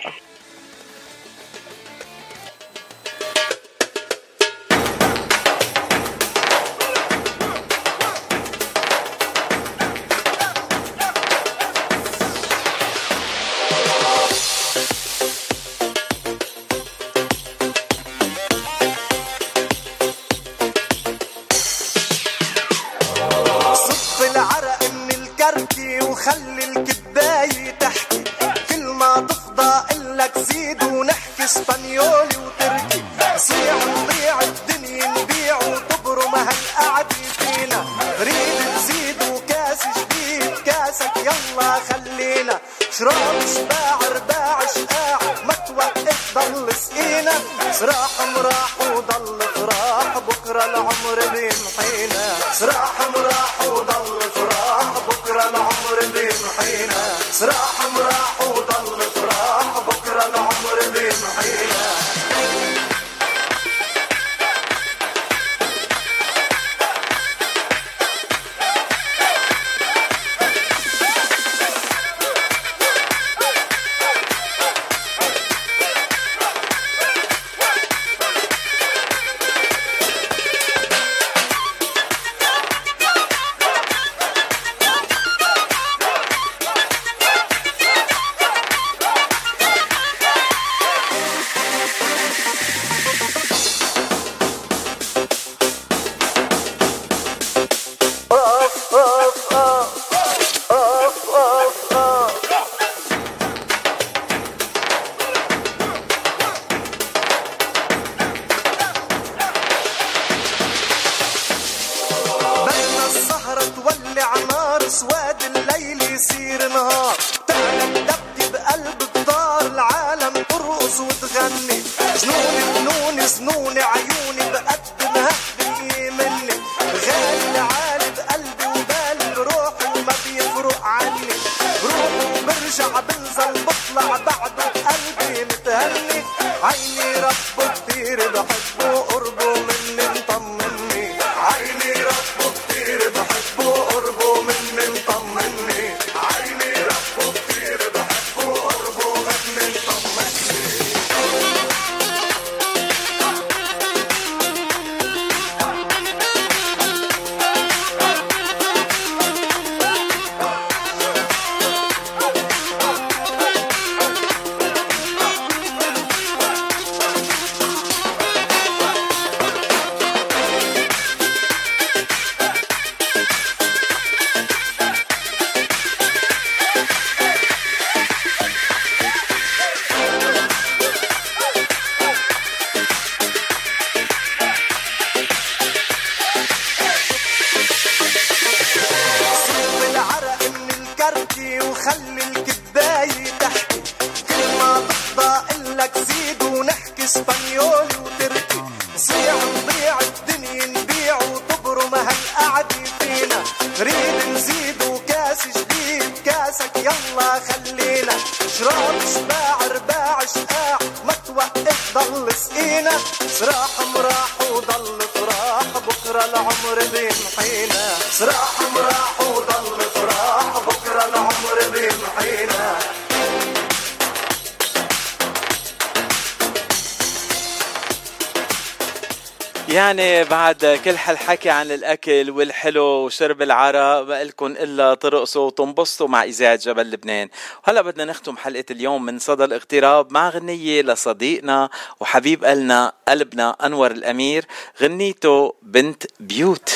كل هالحكي عن الأكل والحلو وشرب العرق ما لكم إلا ترقصوا وتنبسطوا مع اذاعه جبل لبنان. وهلا بدنا نختم حلقة اليوم من صدى الاغتراب مع غنية لصديقنا وحبيب قلنا قلبنا أنور الأمير غنيته بنت بيوت.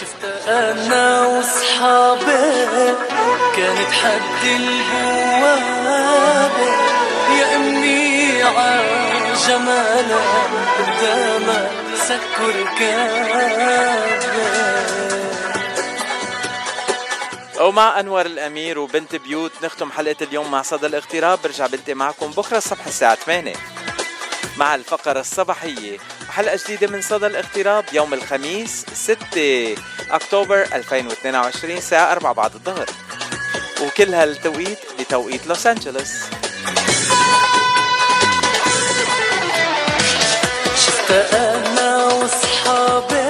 شفت أنا واصحابي كانت حد البوابة أنا قدامك سكر كامل ومع انور الأمير وبنت بيوت نختم حلقة اليوم مع صدى الاغتراب برجع بنتي معكم بكرة الصبح الساعة 8 مع الفقرة الصباحية وحلقه جديدة من صدى الاغتراب يوم الخميس 6 أكتوبر 2022 الساعة 4 بعد الظهر. وكل هالتوقيت بتوقيت لوس أنجلوس. فأنا وصحابي